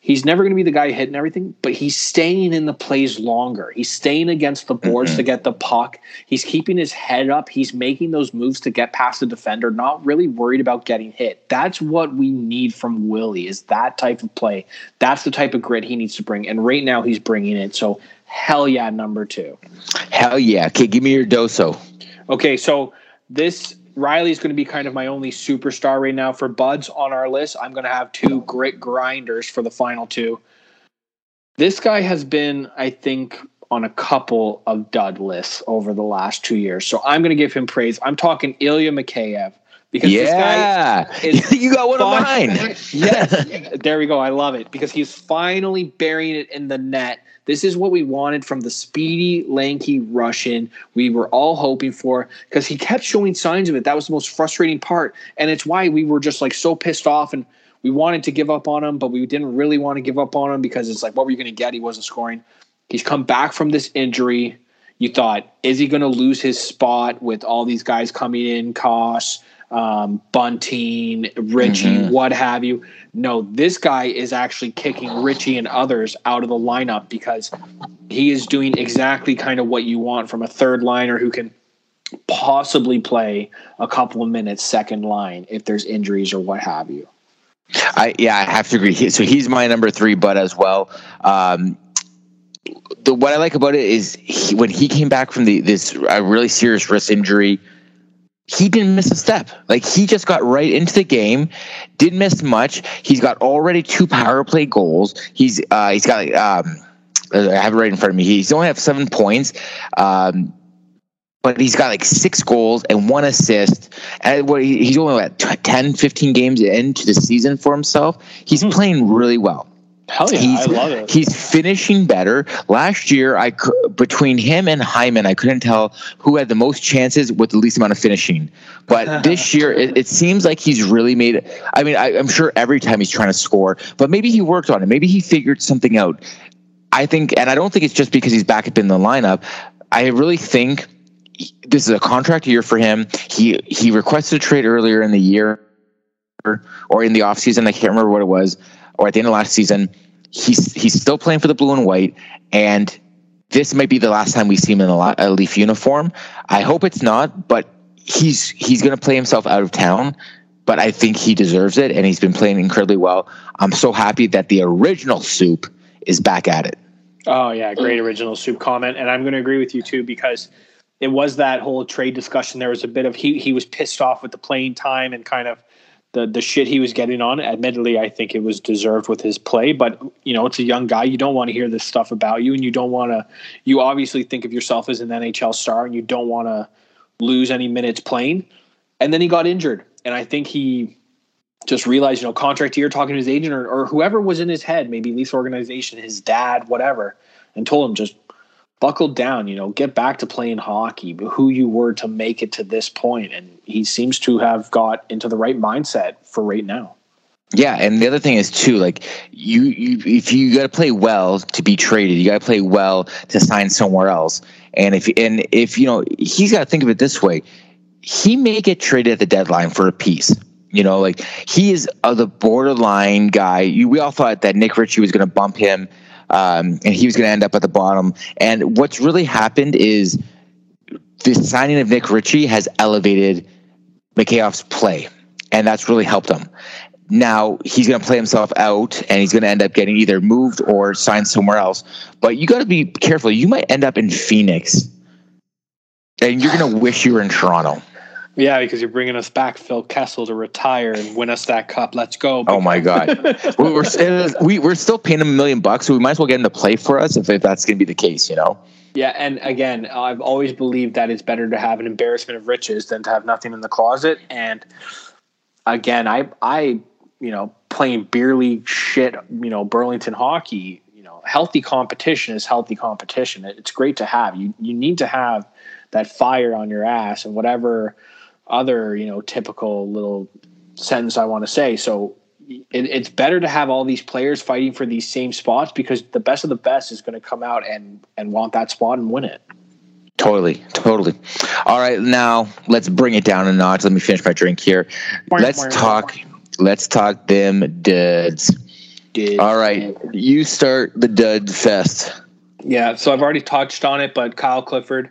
He's never going to be the guy hitting everything, but he's staying in the plays longer. He's staying against the boards mm-hmm. to get the puck. He's keeping his head up. He's making those moves to get past the defender, not really worried about getting hit. That's what we need from Willie is that type of play. That's the type of grit he needs to bring. And right now he's bringing it. So hell yeah, number two. Hell yeah. Okay, give me your doso. Okay, so this Rielly's going to be kind of my only superstar right now for Buds on our list. I'm going to have two great grinders for the final two. This guy has been, I think, on a couple of dud lists over the last two years. So I'm going to give him praise. I'm talking Ilya Mikheyev because yeah. this guy you got one of mine. yes, there we go. I love it because he's finally burying it in the net this is what we wanted from the speedy, lanky Russian we were all hoping for because he kept showing signs of it. That was the most frustrating part. And it's why we were just like so pissed off and we wanted to give up on him, but we didn't really want to give up on him because it's like, what were you going to get? He wasn't scoring. He's come back from this injury. You thought, is he going to lose his spot with all these guys coming in, costs? Um, Bunting, Ritchie, mm-hmm. what have you. No, this guy is actually kicking Ritchie and others out of the lineup because he is doing exactly kind of what you want from a third liner who can possibly play a couple of minutes second line if there's injuries or what have you. I yeah, I have to agree. So he's my number three, but as well. Um, the what I like about it is he, when he came back from the this uh, really serious wrist injury he didn't miss a step. Like he just got right into the game, didn't miss much. He's got already two power play goals. He's uh, he's got um, I have it right in front of me. He's only have seven points. Um, but he's got like six goals and one assist. And what he's only at 10, 15 games into the season for himself. He's mm-hmm. playing really well. Hell yeah, he's, I love it. He's finishing better. Last year, I between him and Hyman, I couldn't tell who had the most chances with the least amount of finishing. But this year, it, it, seems like he's really made. I mean, I, I'm sure every time he's trying to score, but maybe he worked on it. Maybe he figured something out. I think, and I don't think it's just because he's back up in the lineup. I really think this is a contract year for him. He he requested a trade earlier in the year or in the offseason. I can't remember what it was or at the end of last season, he's he's still playing for the blue and white, and this might be the last time we see him in a, Leaf uniform. I hope it's not, but he's he's going to play himself out of town. But I think he deserves it, and he's been playing incredibly well. I'm so happy that the original soup is back at it. Oh yeah, great original soup comment, and I'm going to agree with you too because it was that whole trade discussion. There was a bit of he he was pissed off with the playing time and kind of the the shit he was getting on. Admittedly, I think it was deserved with his play, but you know, it's a young guy. You don't want to hear this stuff about you, and you don't want to. You obviously think of yourself as an NHL star, and you don't want to lose any minutes playing. And then he got injured, and I think he just realized, you know, contract year, talking to his agent or, or whoever was in his head, maybe Leafs organization, his dad, whatever, and told him just buckled down, you know, get back to playing hockey, who you were to make it to this point. And he seems to have got into the right mindset for right now. Yeah, and the other thing is too, like you, you if you got to play well to be traded, you got to play well to sign somewhere else. And if and if you know, he's got to think of it this way: he may get traded at the deadline for a piece, You know, like he is uh, the borderline guy. You, we all thought that Nick Ritchie was going to bump him, um, and he was going to end up at the bottom. And what's really happened is the signing of Nick Ritchie has elevated Mikheyev's play, and that's really helped him. Now he's going to play himself out, and he's going to end up getting either moved or signed somewhere else. But you got to be careful. You might end up in Phoenix, and you're going to wish you were in Toronto. Yeah, because you're bringing us back, Phil Kessel, to retire and win us that cup. Let's go. Oh my God, we're we, we're still paying him a million bucks, so we might as well get him to play for us if, if that's going to be the case. You know. Yeah, and again, I've always believed that it's better to have an embarrassment of riches than to have nothing in the closet. And again, I I you know playing beer league shit, you know Burlington hockey. You know, healthy competition is healthy competition. It's great to have. You you need to have that fire on your ass and whatever other you know typical little sentence I want to say. So it, it's better to have all these players fighting for these same spots because the best of the best is going to come out and and want that spot and win it. Totally, totally. All right, now let's bring it down a notch. Let me finish my drink here. Let's talk. Let's talk them duds. Duds. All right, you start the dud fest. Yeah, so I've already touched on it, but Kyle Clifford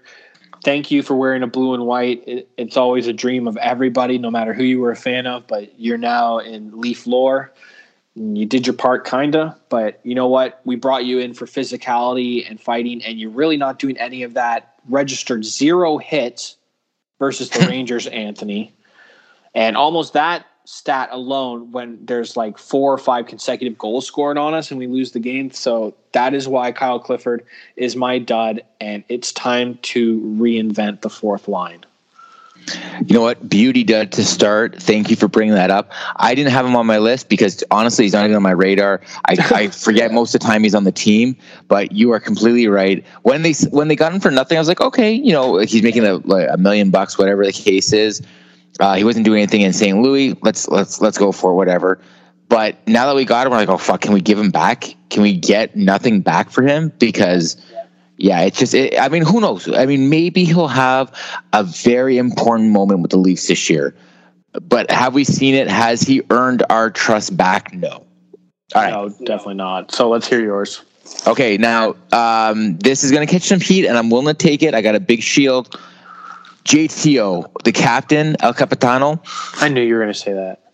thank you for wearing a blue and white. It, it's always a dream of everybody, no matter who you were a fan of. But you're now in Leaf lore. You did your part, kinda. But you know what? We brought you in for physicality and fighting, and you're really not doing any of that. Registered zero hits versus the Rangers, Anthony, and almost that stat alone when there's like four or five consecutive goals scored on us and we lose the game. So that is why Kyle Clifford is my dud, and it's time to reinvent the fourth line. You know what? Beauty dud to start. Thank you for bringing that up. I didn't have him on my list because honestly, he's not even on my radar. I, I forget most of the time he's on the team. But you are completely right. When they when they got him for nothing, I was like, okay, you know, he's making a, like a million bucks, whatever the case is. Uh, he wasn't doing anything in St. Louis. Let's let's let's go for whatever. But now that we got him, we're like, oh fuck, can we give him back? Can we get nothing back for him? Because yeah, it's just. It, I mean, who knows? I mean, maybe he'll have a very important moment with the Leafs this year. But have we seen it? Has he earned our trust back? No. All right. No, definitely not. So let's hear yours. Okay, now um, this is going to catch some heat, and I'm willing to take it. I got a big shield. JTO, the captain, El Capitano. I knew you were going to say that.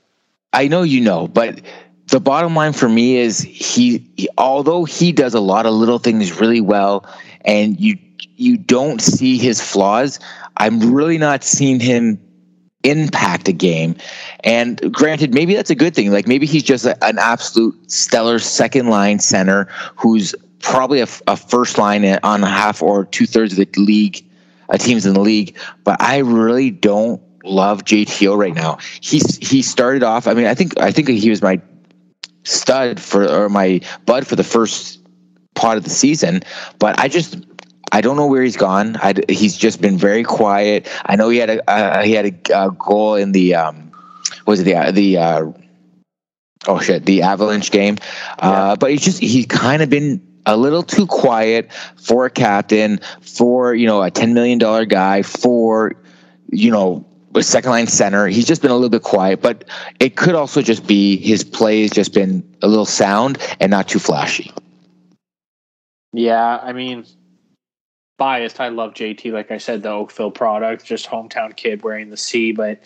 I know you know, but the bottom line for me is he, he, although he does a lot of little things really well and you you don't see his flaws, I'm really not seeing him impact a game. And granted, maybe that's a good thing. Like maybe he's just a, an absolute stellar second line center who's probably a, a first line on half or two thirds of the league uh, teams in the league. But I really don't love JTO right now. He's he started off. I mean, I think I think he was my stud for or my bud for the first part of the season. But I just I don't know where he's gone. I, he's just been very quiet. I know he had a uh, he had a, goal in the um, was it the the uh, oh shit the Avalanche game, uh, yeah. but he's just he's kind of been a little too quiet for a captain, for you know a ten million dollar guy, for you know a second line center. He's just been a little bit quiet, but it could also just be his play has just been a little sound and not too flashy. Yeah, I mean, biased. I love JT. Like I said, the Oakville product, just hometown kid wearing the C, but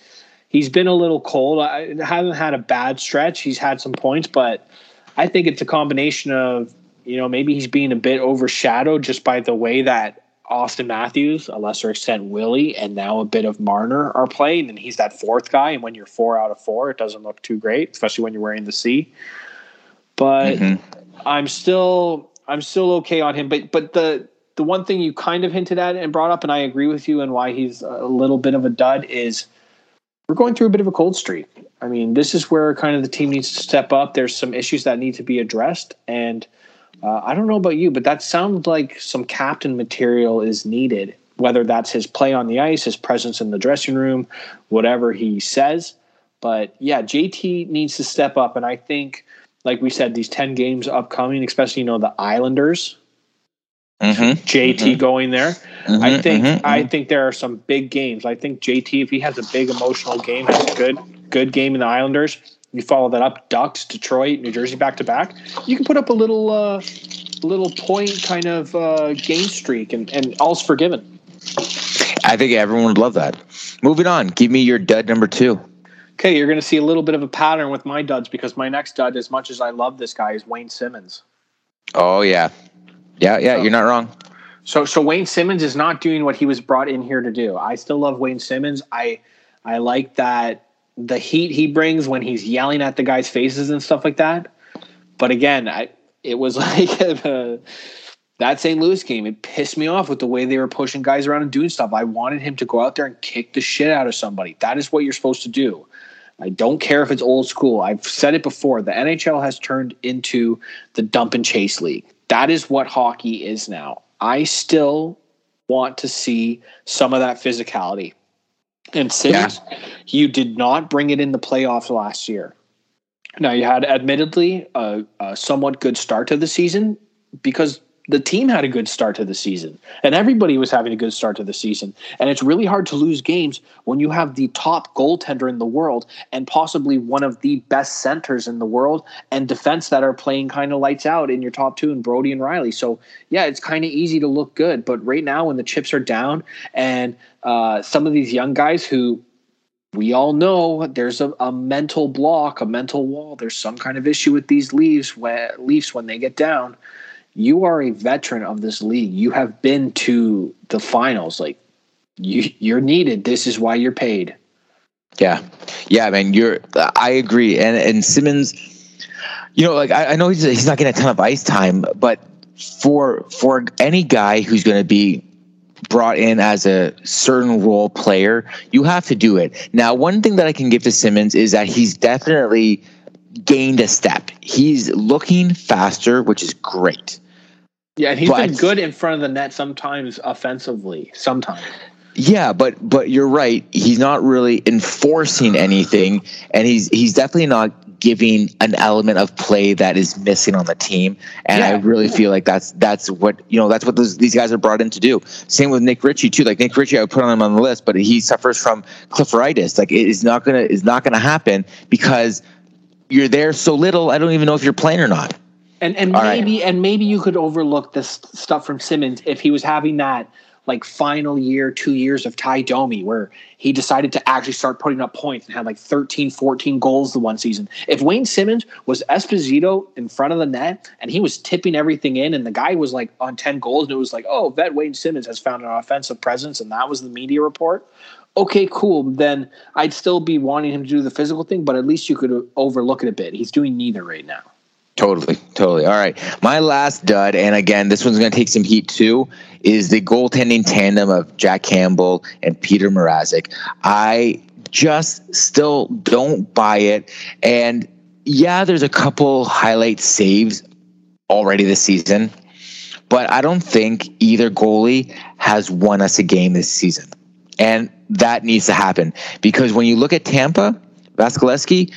he's been a little cold. I haven't had a bad stretch. He's had some points, but I think it's a combination of you know, maybe he's being a bit overshadowed just by the way that Auston Matthews, a lesser extent Willie, and now a bit of Marner are playing, and he's that fourth guy. And when you're four out of four, it doesn't look too great, especially when you're wearing the C. But mm-hmm. I'm still I'm still okay on him. But but the the one thing you kind of hinted at and brought up, and I agree with you, and why he's a little bit of a dud is we're going through a bit of a cold streak. I mean, this is where kind of the team needs to step up. There's some issues that need to be addressed, and uh, I don't know about you, but that sounds like some captain material is needed, whether that's his play on the ice, his presence in the dressing room, whatever he says. But yeah, JT needs to step up. And I think, like we said, these 10 games upcoming, especially, you know, the Islanders, Mm-hmm, JT mm-hmm. going there. Mm-hmm, I think mm-hmm, I mm-hmm. think there are some big games. I think JT, if he has a big emotional game, that's good. good game in the Islanders. You follow that up, Ducks, Detroit, New Jersey, back to back. You can put up a little, uh, little point kind of uh, game streak, and and all's forgiven. I think everyone would love that. Moving on, give me your dud number two. Okay, you're going to see a little bit of a pattern with my duds because my next dud, as much as I love this guy, is Wayne Simmonds. Oh yeah, yeah, yeah. So, you're not wrong. So, so Wayne Simmonds is not doing what he was brought in here to do. I still love Wayne Simmonds. I, I like that the heat he brings when he's yelling at the guys' faces and stuff like that. But again, I, it was like uh, that St. Louis game. It pissed me off with the way they were pushing guys around and doing stuff. I wanted him to go out there and kick the shit out of somebody. That is what you're supposed to do. I don't care if it's old school. I've said it before. The NHL has turned into the dump and chase league. That is what hockey is now. I still want to see some of that physicality. And Simmonds, yeah. you did not bring it in the playoffs last year. Now you had admittedly a, a somewhat good start to the season because the team had a good start to the season and everybody was having a good start to the season. And it's really hard to lose games when you have the top goaltender in the world and possibly one of the best centers in the world and defense that are playing kind of lights out in your top two and Brodie and Rielly. So yeah it's kind of easy to look good. But right now when the chips are down and uh, some of these young guys who we all know there's a, a, mental block, a mental wall. There's some kind of issue with these Leafs when, Leafs when they get down you are a veteran of this league. You have been to the finals. Like you, you're needed. This is why you're paid. Yeah, yeah, man. You're. I agree. And and Simmonds, you know, like I, I know he's he's not getting a ton of ice time, but for for any guy who's going to be brought in as a certain role player, you have to do it. Now, one thing that I can give to Simmonds is that he's definitely gained a step. He's looking faster, which is great. Yeah, and he's but, been good in front of the net sometimes offensively. Sometimes. Yeah, but but you're right. He's not really enforcing anything, and he's he's definitely not giving an element of play that is missing on the team. And yeah. I really feel like that's that's what you know that's what those, these guys are brought in to do. Same with Nick Ritchie too. Like Nick Ritchie, I would put on him on the list, but he suffers from Clifforitis. Like it is not gonna is not gonna happen because you're there so little. I don't even know if you're playing or not. And and All maybe right. and maybe you could overlook this stuff from Simmonds if he was having that like final year, two years of Ty Domi, where he decided to actually start putting up points and had like 13, 14 goals the one season. If Wayne Simmonds was Esposito in front of the net and he was tipping everything in and the guy was like on 10 goals and it was like, oh, vet Wayne Simmonds has found an offensive presence and that was the media report. Okay, cool. Then I'd still be wanting him to do the physical thing, but at least you could overlook it a bit. He's doing neither right now. Totally, totally. All right. My last dud, and again, this one's going to take some heat too, is the goaltending tandem of Jack Campbell and Petr Mrazek. I just still don't buy it. And yeah, there's a couple highlight saves already this season, but I don't think either goalie has won us a game this season. And that needs to happen because when you look at Tampa, Vasilevskiy,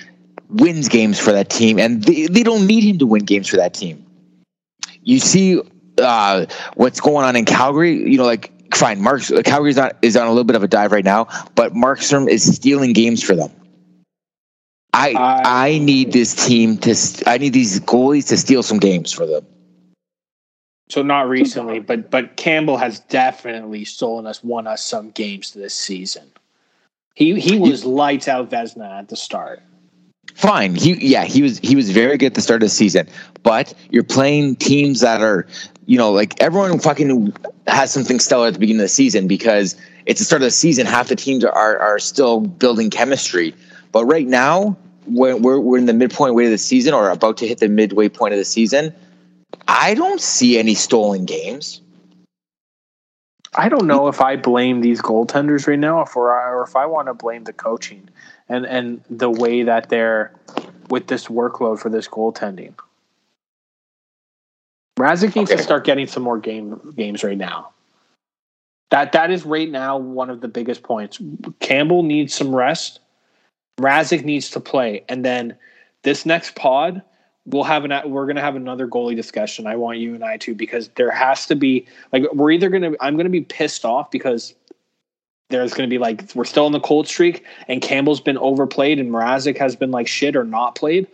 wins games for that team, and they, they don't need him to win games for that team. You see uh, what's going on in Calgary. You know, like fine, Mark Calgary's not is on a little bit of a dive right now, but Markstrom is stealing games for them. I I need this team to I need these goalies to steal some games for them. So not recently, but but Campbell has definitely stolen us, won us some games this season. He he was lights out Vezina at the start fine. He yeah, he was he was very good at the start of the season. But you're playing teams that are, you know, like everyone fucking has something stellar at the beginning of the season because it's the start of the season. Half the teams are are still building chemistry. But right now, when we're we're in the midpoint way of the season or about to hit the midway point of the season, I don't see any stolen games. I don't know if I blame these goaltenders right now, if or if I want to blame the coaching and and the way that they're with this workload for this goaltending. Needs okay. to start getting some more game games right now. That that is right now one of the biggest points. Campbell needs some rest. Mrazek needs to play, and then this next pod we'll have an we're gonna have another goalie discussion. I want you and I to because there has to be like we're either gonna I'm gonna be pissed off because there's going to be like we're still in the cold streak and Campbell's been overplayed and Mrazek has been like shit or not played,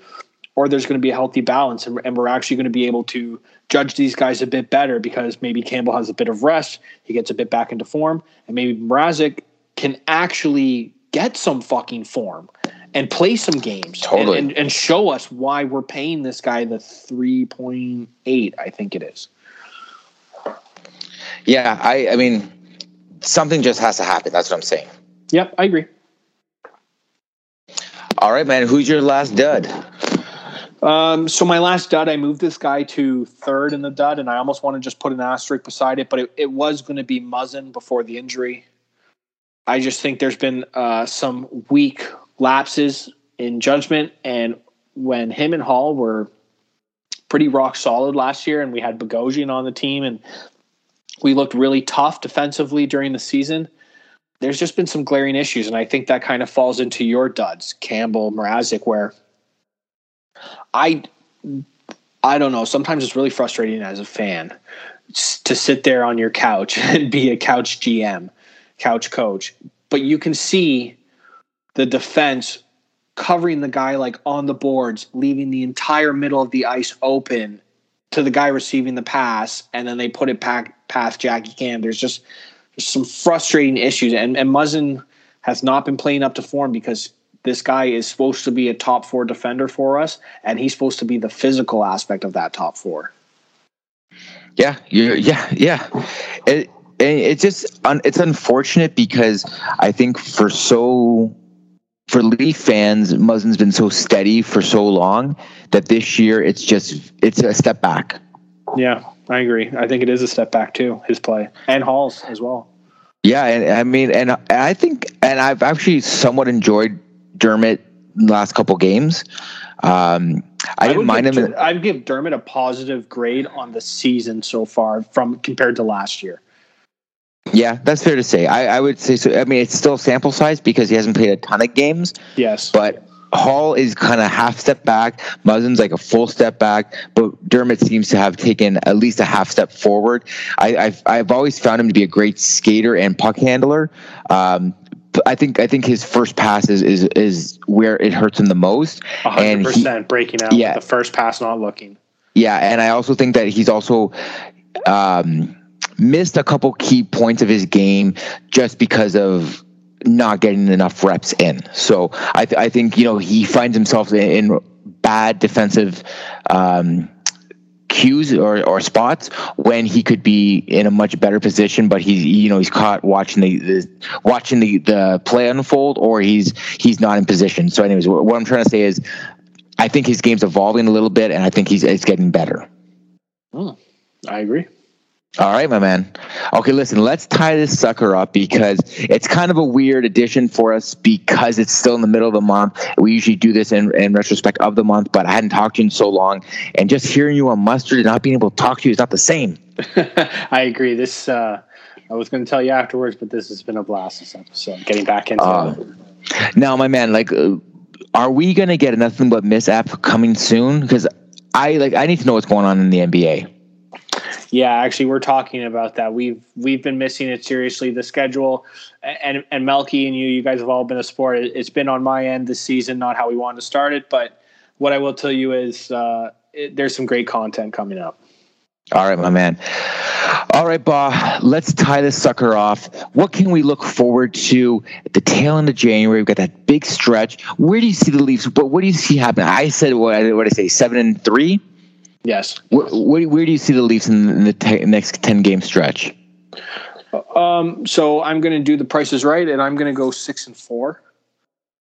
or there's going to be a healthy balance and, and we're actually going to be able to judge these guys a bit better because maybe Campbell has a bit of rest, he gets a bit back into form, and maybe Mrazek can actually get some fucking form and play some games totally. and, and, and show us why we're paying this guy the 3.8 i think it is. Yeah i i mean something just has to happen. That's what i'm saying. Yep i agree. All right man. Who's your last dud? Um, so my last dud, I moved this guy to third in the dud, and I almost want to just put an asterisk beside it, but it, it was going to be Muzzin before the injury. I just think there's been uh, some weak lapses in judgment, and when him and Holl were pretty rock solid last year, and we had Bogosian on the team, and we looked really tough defensively during the season. There's just been some glaring issues, and I think that kind of falls into your duds, Campbell, Mrazek, where I I don't know. Sometimes it's really frustrating as a fan to sit there on your couch and be a couch GM, couch coach, but you can see the defense covering the guy like on the boards, leaving the entire middle of the ice open to the guy receiving the pass, and then they put it back past Jackie Cam. There's just there's some frustrating issues, and and Muzzin has not been playing up to form because this guy is supposed to be a top four defender for us, and he's supposed to be the physical aspect of that top four. Yeah, yeah, yeah. It, it's just it's unfortunate because I think for so for Leaf fans, Muzzin's been so steady for so long that this year it's just it's a step back. Yeah, I agree. I think it is a step back too. His play and Holl's as well. Yeah, and I mean, and I think, and I've actually somewhat enjoyed Dermott last couple games. Um, I, I didn't mind him. I'd give Dermott a positive grade on the season so far from compared to last year. Yeah, that's fair to say. I, I would say so. I mean, it's still sample size because he hasn't played a ton of games. Yes, but Holl is kind of half step back. Muzzin's like a full step back, but Dermott seems to have taken at least a half step forward. I, have I've always found him to be a great skater and puck handler. Um, I think I think his first pass is is, is where it hurts him the most. hundred percent breaking out. Yeah, the first pass not looking. Yeah, and I also think that he's also um, missed a couple key points of his game just because of not getting enough reps in. So I, th- I think you know he finds himself in, in bad defensive. Um, cues or, or spots when he could be in a much better position, but he's you know he's caught watching the, the watching the, the play unfold, or he's he's not in position. So, anyways, what, I'm trying to say is, I think his game's evolving a little bit, and I think he's it's getting better. Hmm. I agree. All right, my man. Okay, listen, let's tie this sucker up because it's kind of a weird addition for us because it's still in the middle of the month. We usually do this in, in retrospect of the month, but I hadn't talked to you in so long. And just hearing you on mustard and not being able to talk to you is not the same. I agree. This, uh, I was going to tell you afterwards, but this has been a blast this episode, getting back into uh, it. Now, my man, like, uh, are we going to get a nothing but miss app coming soon? Because I like I need to know what's going on in the NBA. Yeah, actually, we're talking about that. We've we've been missing it seriously. The schedule, and and Melky and you, you guys have all been a sport. It's been on my end this season, not how we wanted to start it. But what I will tell you is, uh, it, there's some great content coming up. All right, my man. All right, Ba, let's tie this sucker off. What can we look forward to at the tail end of January? We've got that big stretch. Where do you see the Leafs? But what do you see happening? I said what? What did I say? Seven and three. Yes. Where, where, where, do you see the Leafs in the te- next 10 game stretch? Um, so I'm going to do the prices right, and I'm going to go six and four.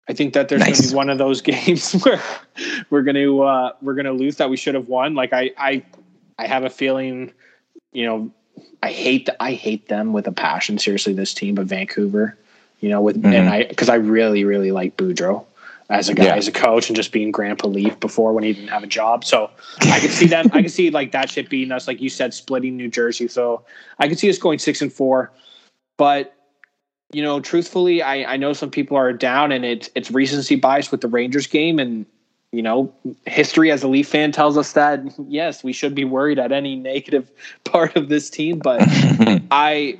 I think that there's nice. going to be one of those games where we're going to uh, we're going to lose that we should have won. Like I I I have a feeling, you know, I hate the, I hate them with a passion. Seriously, this team, but Vancouver, you know, with mm-hmm. and I because I really really like Boudreau as a guy, yeah. as a coach, and just being Grandpa Leaf before when he didn't have a job. So I could see them. I could see like that shit beating us, like you said, splitting New Jersey. So I could see us going six and four. But you know, truthfully, I, I know some people are down, and it's it's recency bias with the Rangers game, and you know, history as a Leaf fan tells us that yes, we should be worried at any negative part of this team. But I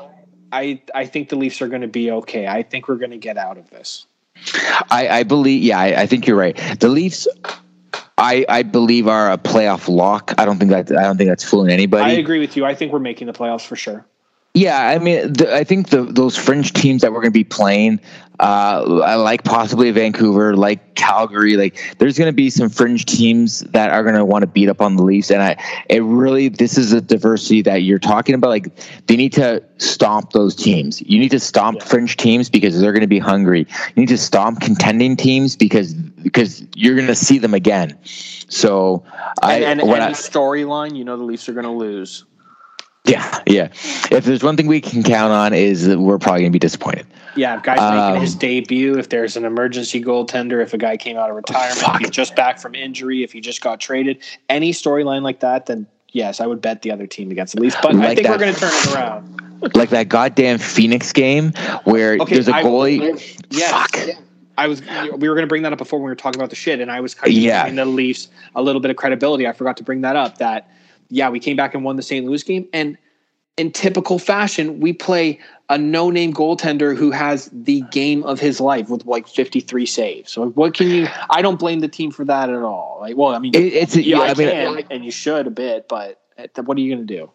I I think the Leafs are going to be okay. I think we're going to get out of this. I, I believe. Yeah, I, I think you're right. The Leafs I, I believe are a playoff lock. I don't think that I don't think that's fooling anybody. I agree with you. I think we're making the playoffs for sure. Yeah, I mean, the, I think the, those fringe teams that we're going to be playing, uh, I like possibly Vancouver, like Calgary. Like, there's going to be some fringe teams that are going to want to beat up on the Leafs, and I, it really, this is a diversity that you're talking about. Like, they need to stomp those teams. You need to stomp yeah. fringe teams because they're going to be hungry. You need to stomp contending teams because because you're going to see them again. So, and, I and any storyline, you know, the Leafs are going to lose. Yeah, yeah. If there's one thing we can count on is that we're probably going to be disappointed. Yeah, if guy's um, making his debut, if there's an emergency goaltender, if a guy came out of retirement, if he's just back from injury, if he just got traded, any storyline like that, then yes, I would bet the other team against the Leafs. But like I think that, we're going to turn it around. like that goddamn Phoenix game where okay, there's a goalie. yes. Fuck. I was we were going to bring that up before when we were talking about the shit, and I was kind of yeah. giving the Leafs a little bit of credibility. I forgot to bring that up. That yeah, we came back and won the St. Louis game, and in typical fashion, we play a no-name goaltender who has the game of his life with like 53 saves. So what can you? I don't blame the team for that at all. Like, well, I mean, it, it's yeah, I, I mean, can, and you should a bit, but what are you going to do?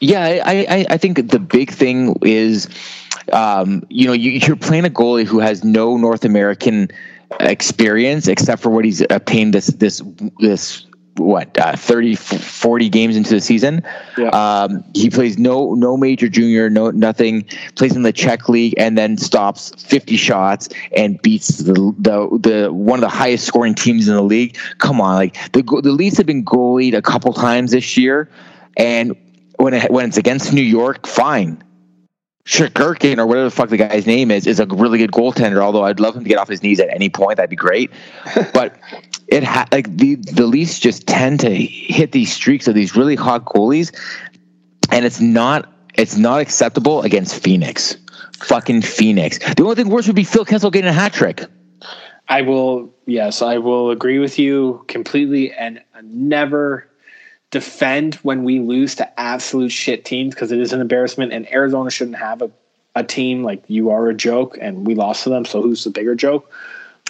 Yeah, I, I, I think the big thing is, um, you know, you, you're playing a goalie who has no North American experience except for what he's obtained this this this what uh, 30 40 games into the season. Yeah. um, he plays no no major junior no nothing plays in the czech league and then stops 50 shots and beats the the, the one of the highest scoring teams in the league. Come on like the the leafs have been goalied a couple times this year and when it, when it's against new york fine Shesterkin or whatever the fuck the guy's name is is a really good goaltender. Although I'd love him to get off his knees at any point, that'd be great. But it ha- like the the Leafs just tend to hit these streaks of these really hot goalies, and it's not it's not acceptable against Phoenix. Fucking Phoenix. The only thing worse would be Phil Kessel getting a hat trick. I will. Yes, I will agree with you completely, and never defend when we lose to absolute shit teams because it is an embarrassment, and Arizona shouldn't have a, a team like you are a joke, and we lost to them. So who's the bigger joke?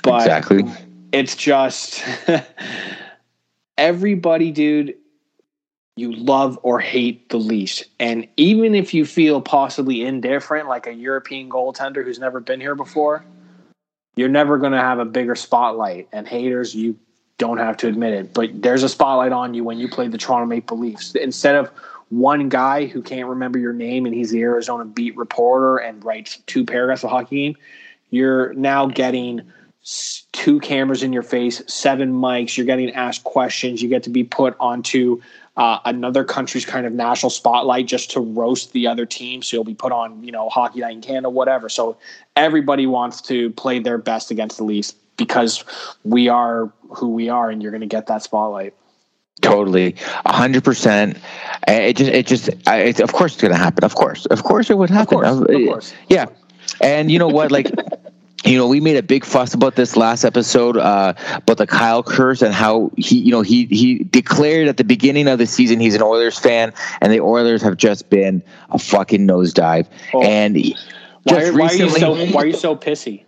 But exactly it's just everybody, dude, you love or hate the Leafs. And even if you feel possibly indifferent, like a European goaltender who's never been here before, you're never going to have a bigger spotlight. And haters, you don't have to admit it, but there's a spotlight on you when you play the Toronto Maple Leafs. Instead of one guy who can't remember your name and he's the Arizona beat reporter and writes two paragraphs of hockey game, you're now getting – two cameras in your face, seven mics. You're getting asked questions. You get to be put onto uh, another country's kind of national spotlight just to roast the other team. So you'll be put on, you know, Hockey Night in Canada, whatever. So everybody wants to play their best against the Leafs because we are who we are, and you're going to get that spotlight. Totally, a hundred percent. It just, it just, it, of course, it's going to happen. Of course, of course, it would happen. Of course, of course. Yeah, and you know what? Like you know, we made a big fuss about this last episode uh, about the Kyle curse and how he, you know, he he declared at the beginning of the season he's an Oilers fan, and the Oilers have just been a fucking nosedive. Oh. And why, why, are you so why are you so pissy?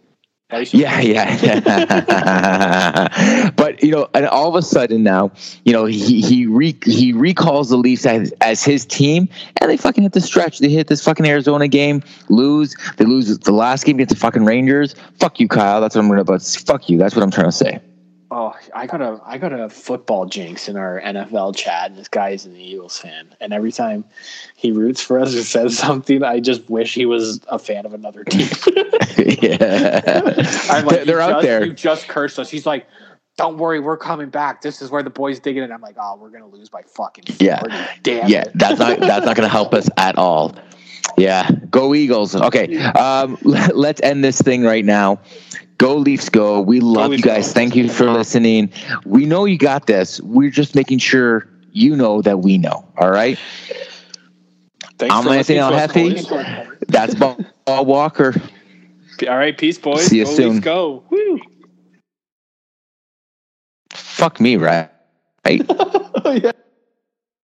Yeah, yeah, yeah. but you know, and all of a sudden now, you know, he he re, he recalls the Leafs as, as his team, and they fucking hit the stretch. They hit this fucking Arizona game, lose. They lose the last game against the fucking Rangers. Fuck you, Kyle. That's what I'm gonna. But fuck you. That's what I'm trying to say. Oh, I got a I got a football jinx in our NFL chat. And this guy is an Eagles fan, and every time he roots for us or says something, I just wish he was a fan of another team. yeah, I'm like, they're out just, there. You just cursed us. He's like, "Don't worry, we're coming back. This is where the boys dig it." And I'm like, "Oh, we're gonna lose by fucking 40. yeah, damn yeah." It. That's not that's not gonna help us at all. Yeah, go Eagles. Okay, um, let's end this thing right now. Go Leafs, go. We love go you guys. Go. Thank you for listening. We know you got this. We're just making sure you know that we know. All right. Thanks I'm Anthony Alhappy. That's Paul Walker. All right, peace, boys. See you go soon. Leafs, go. Woo. Fuck me, right? Right. yeah.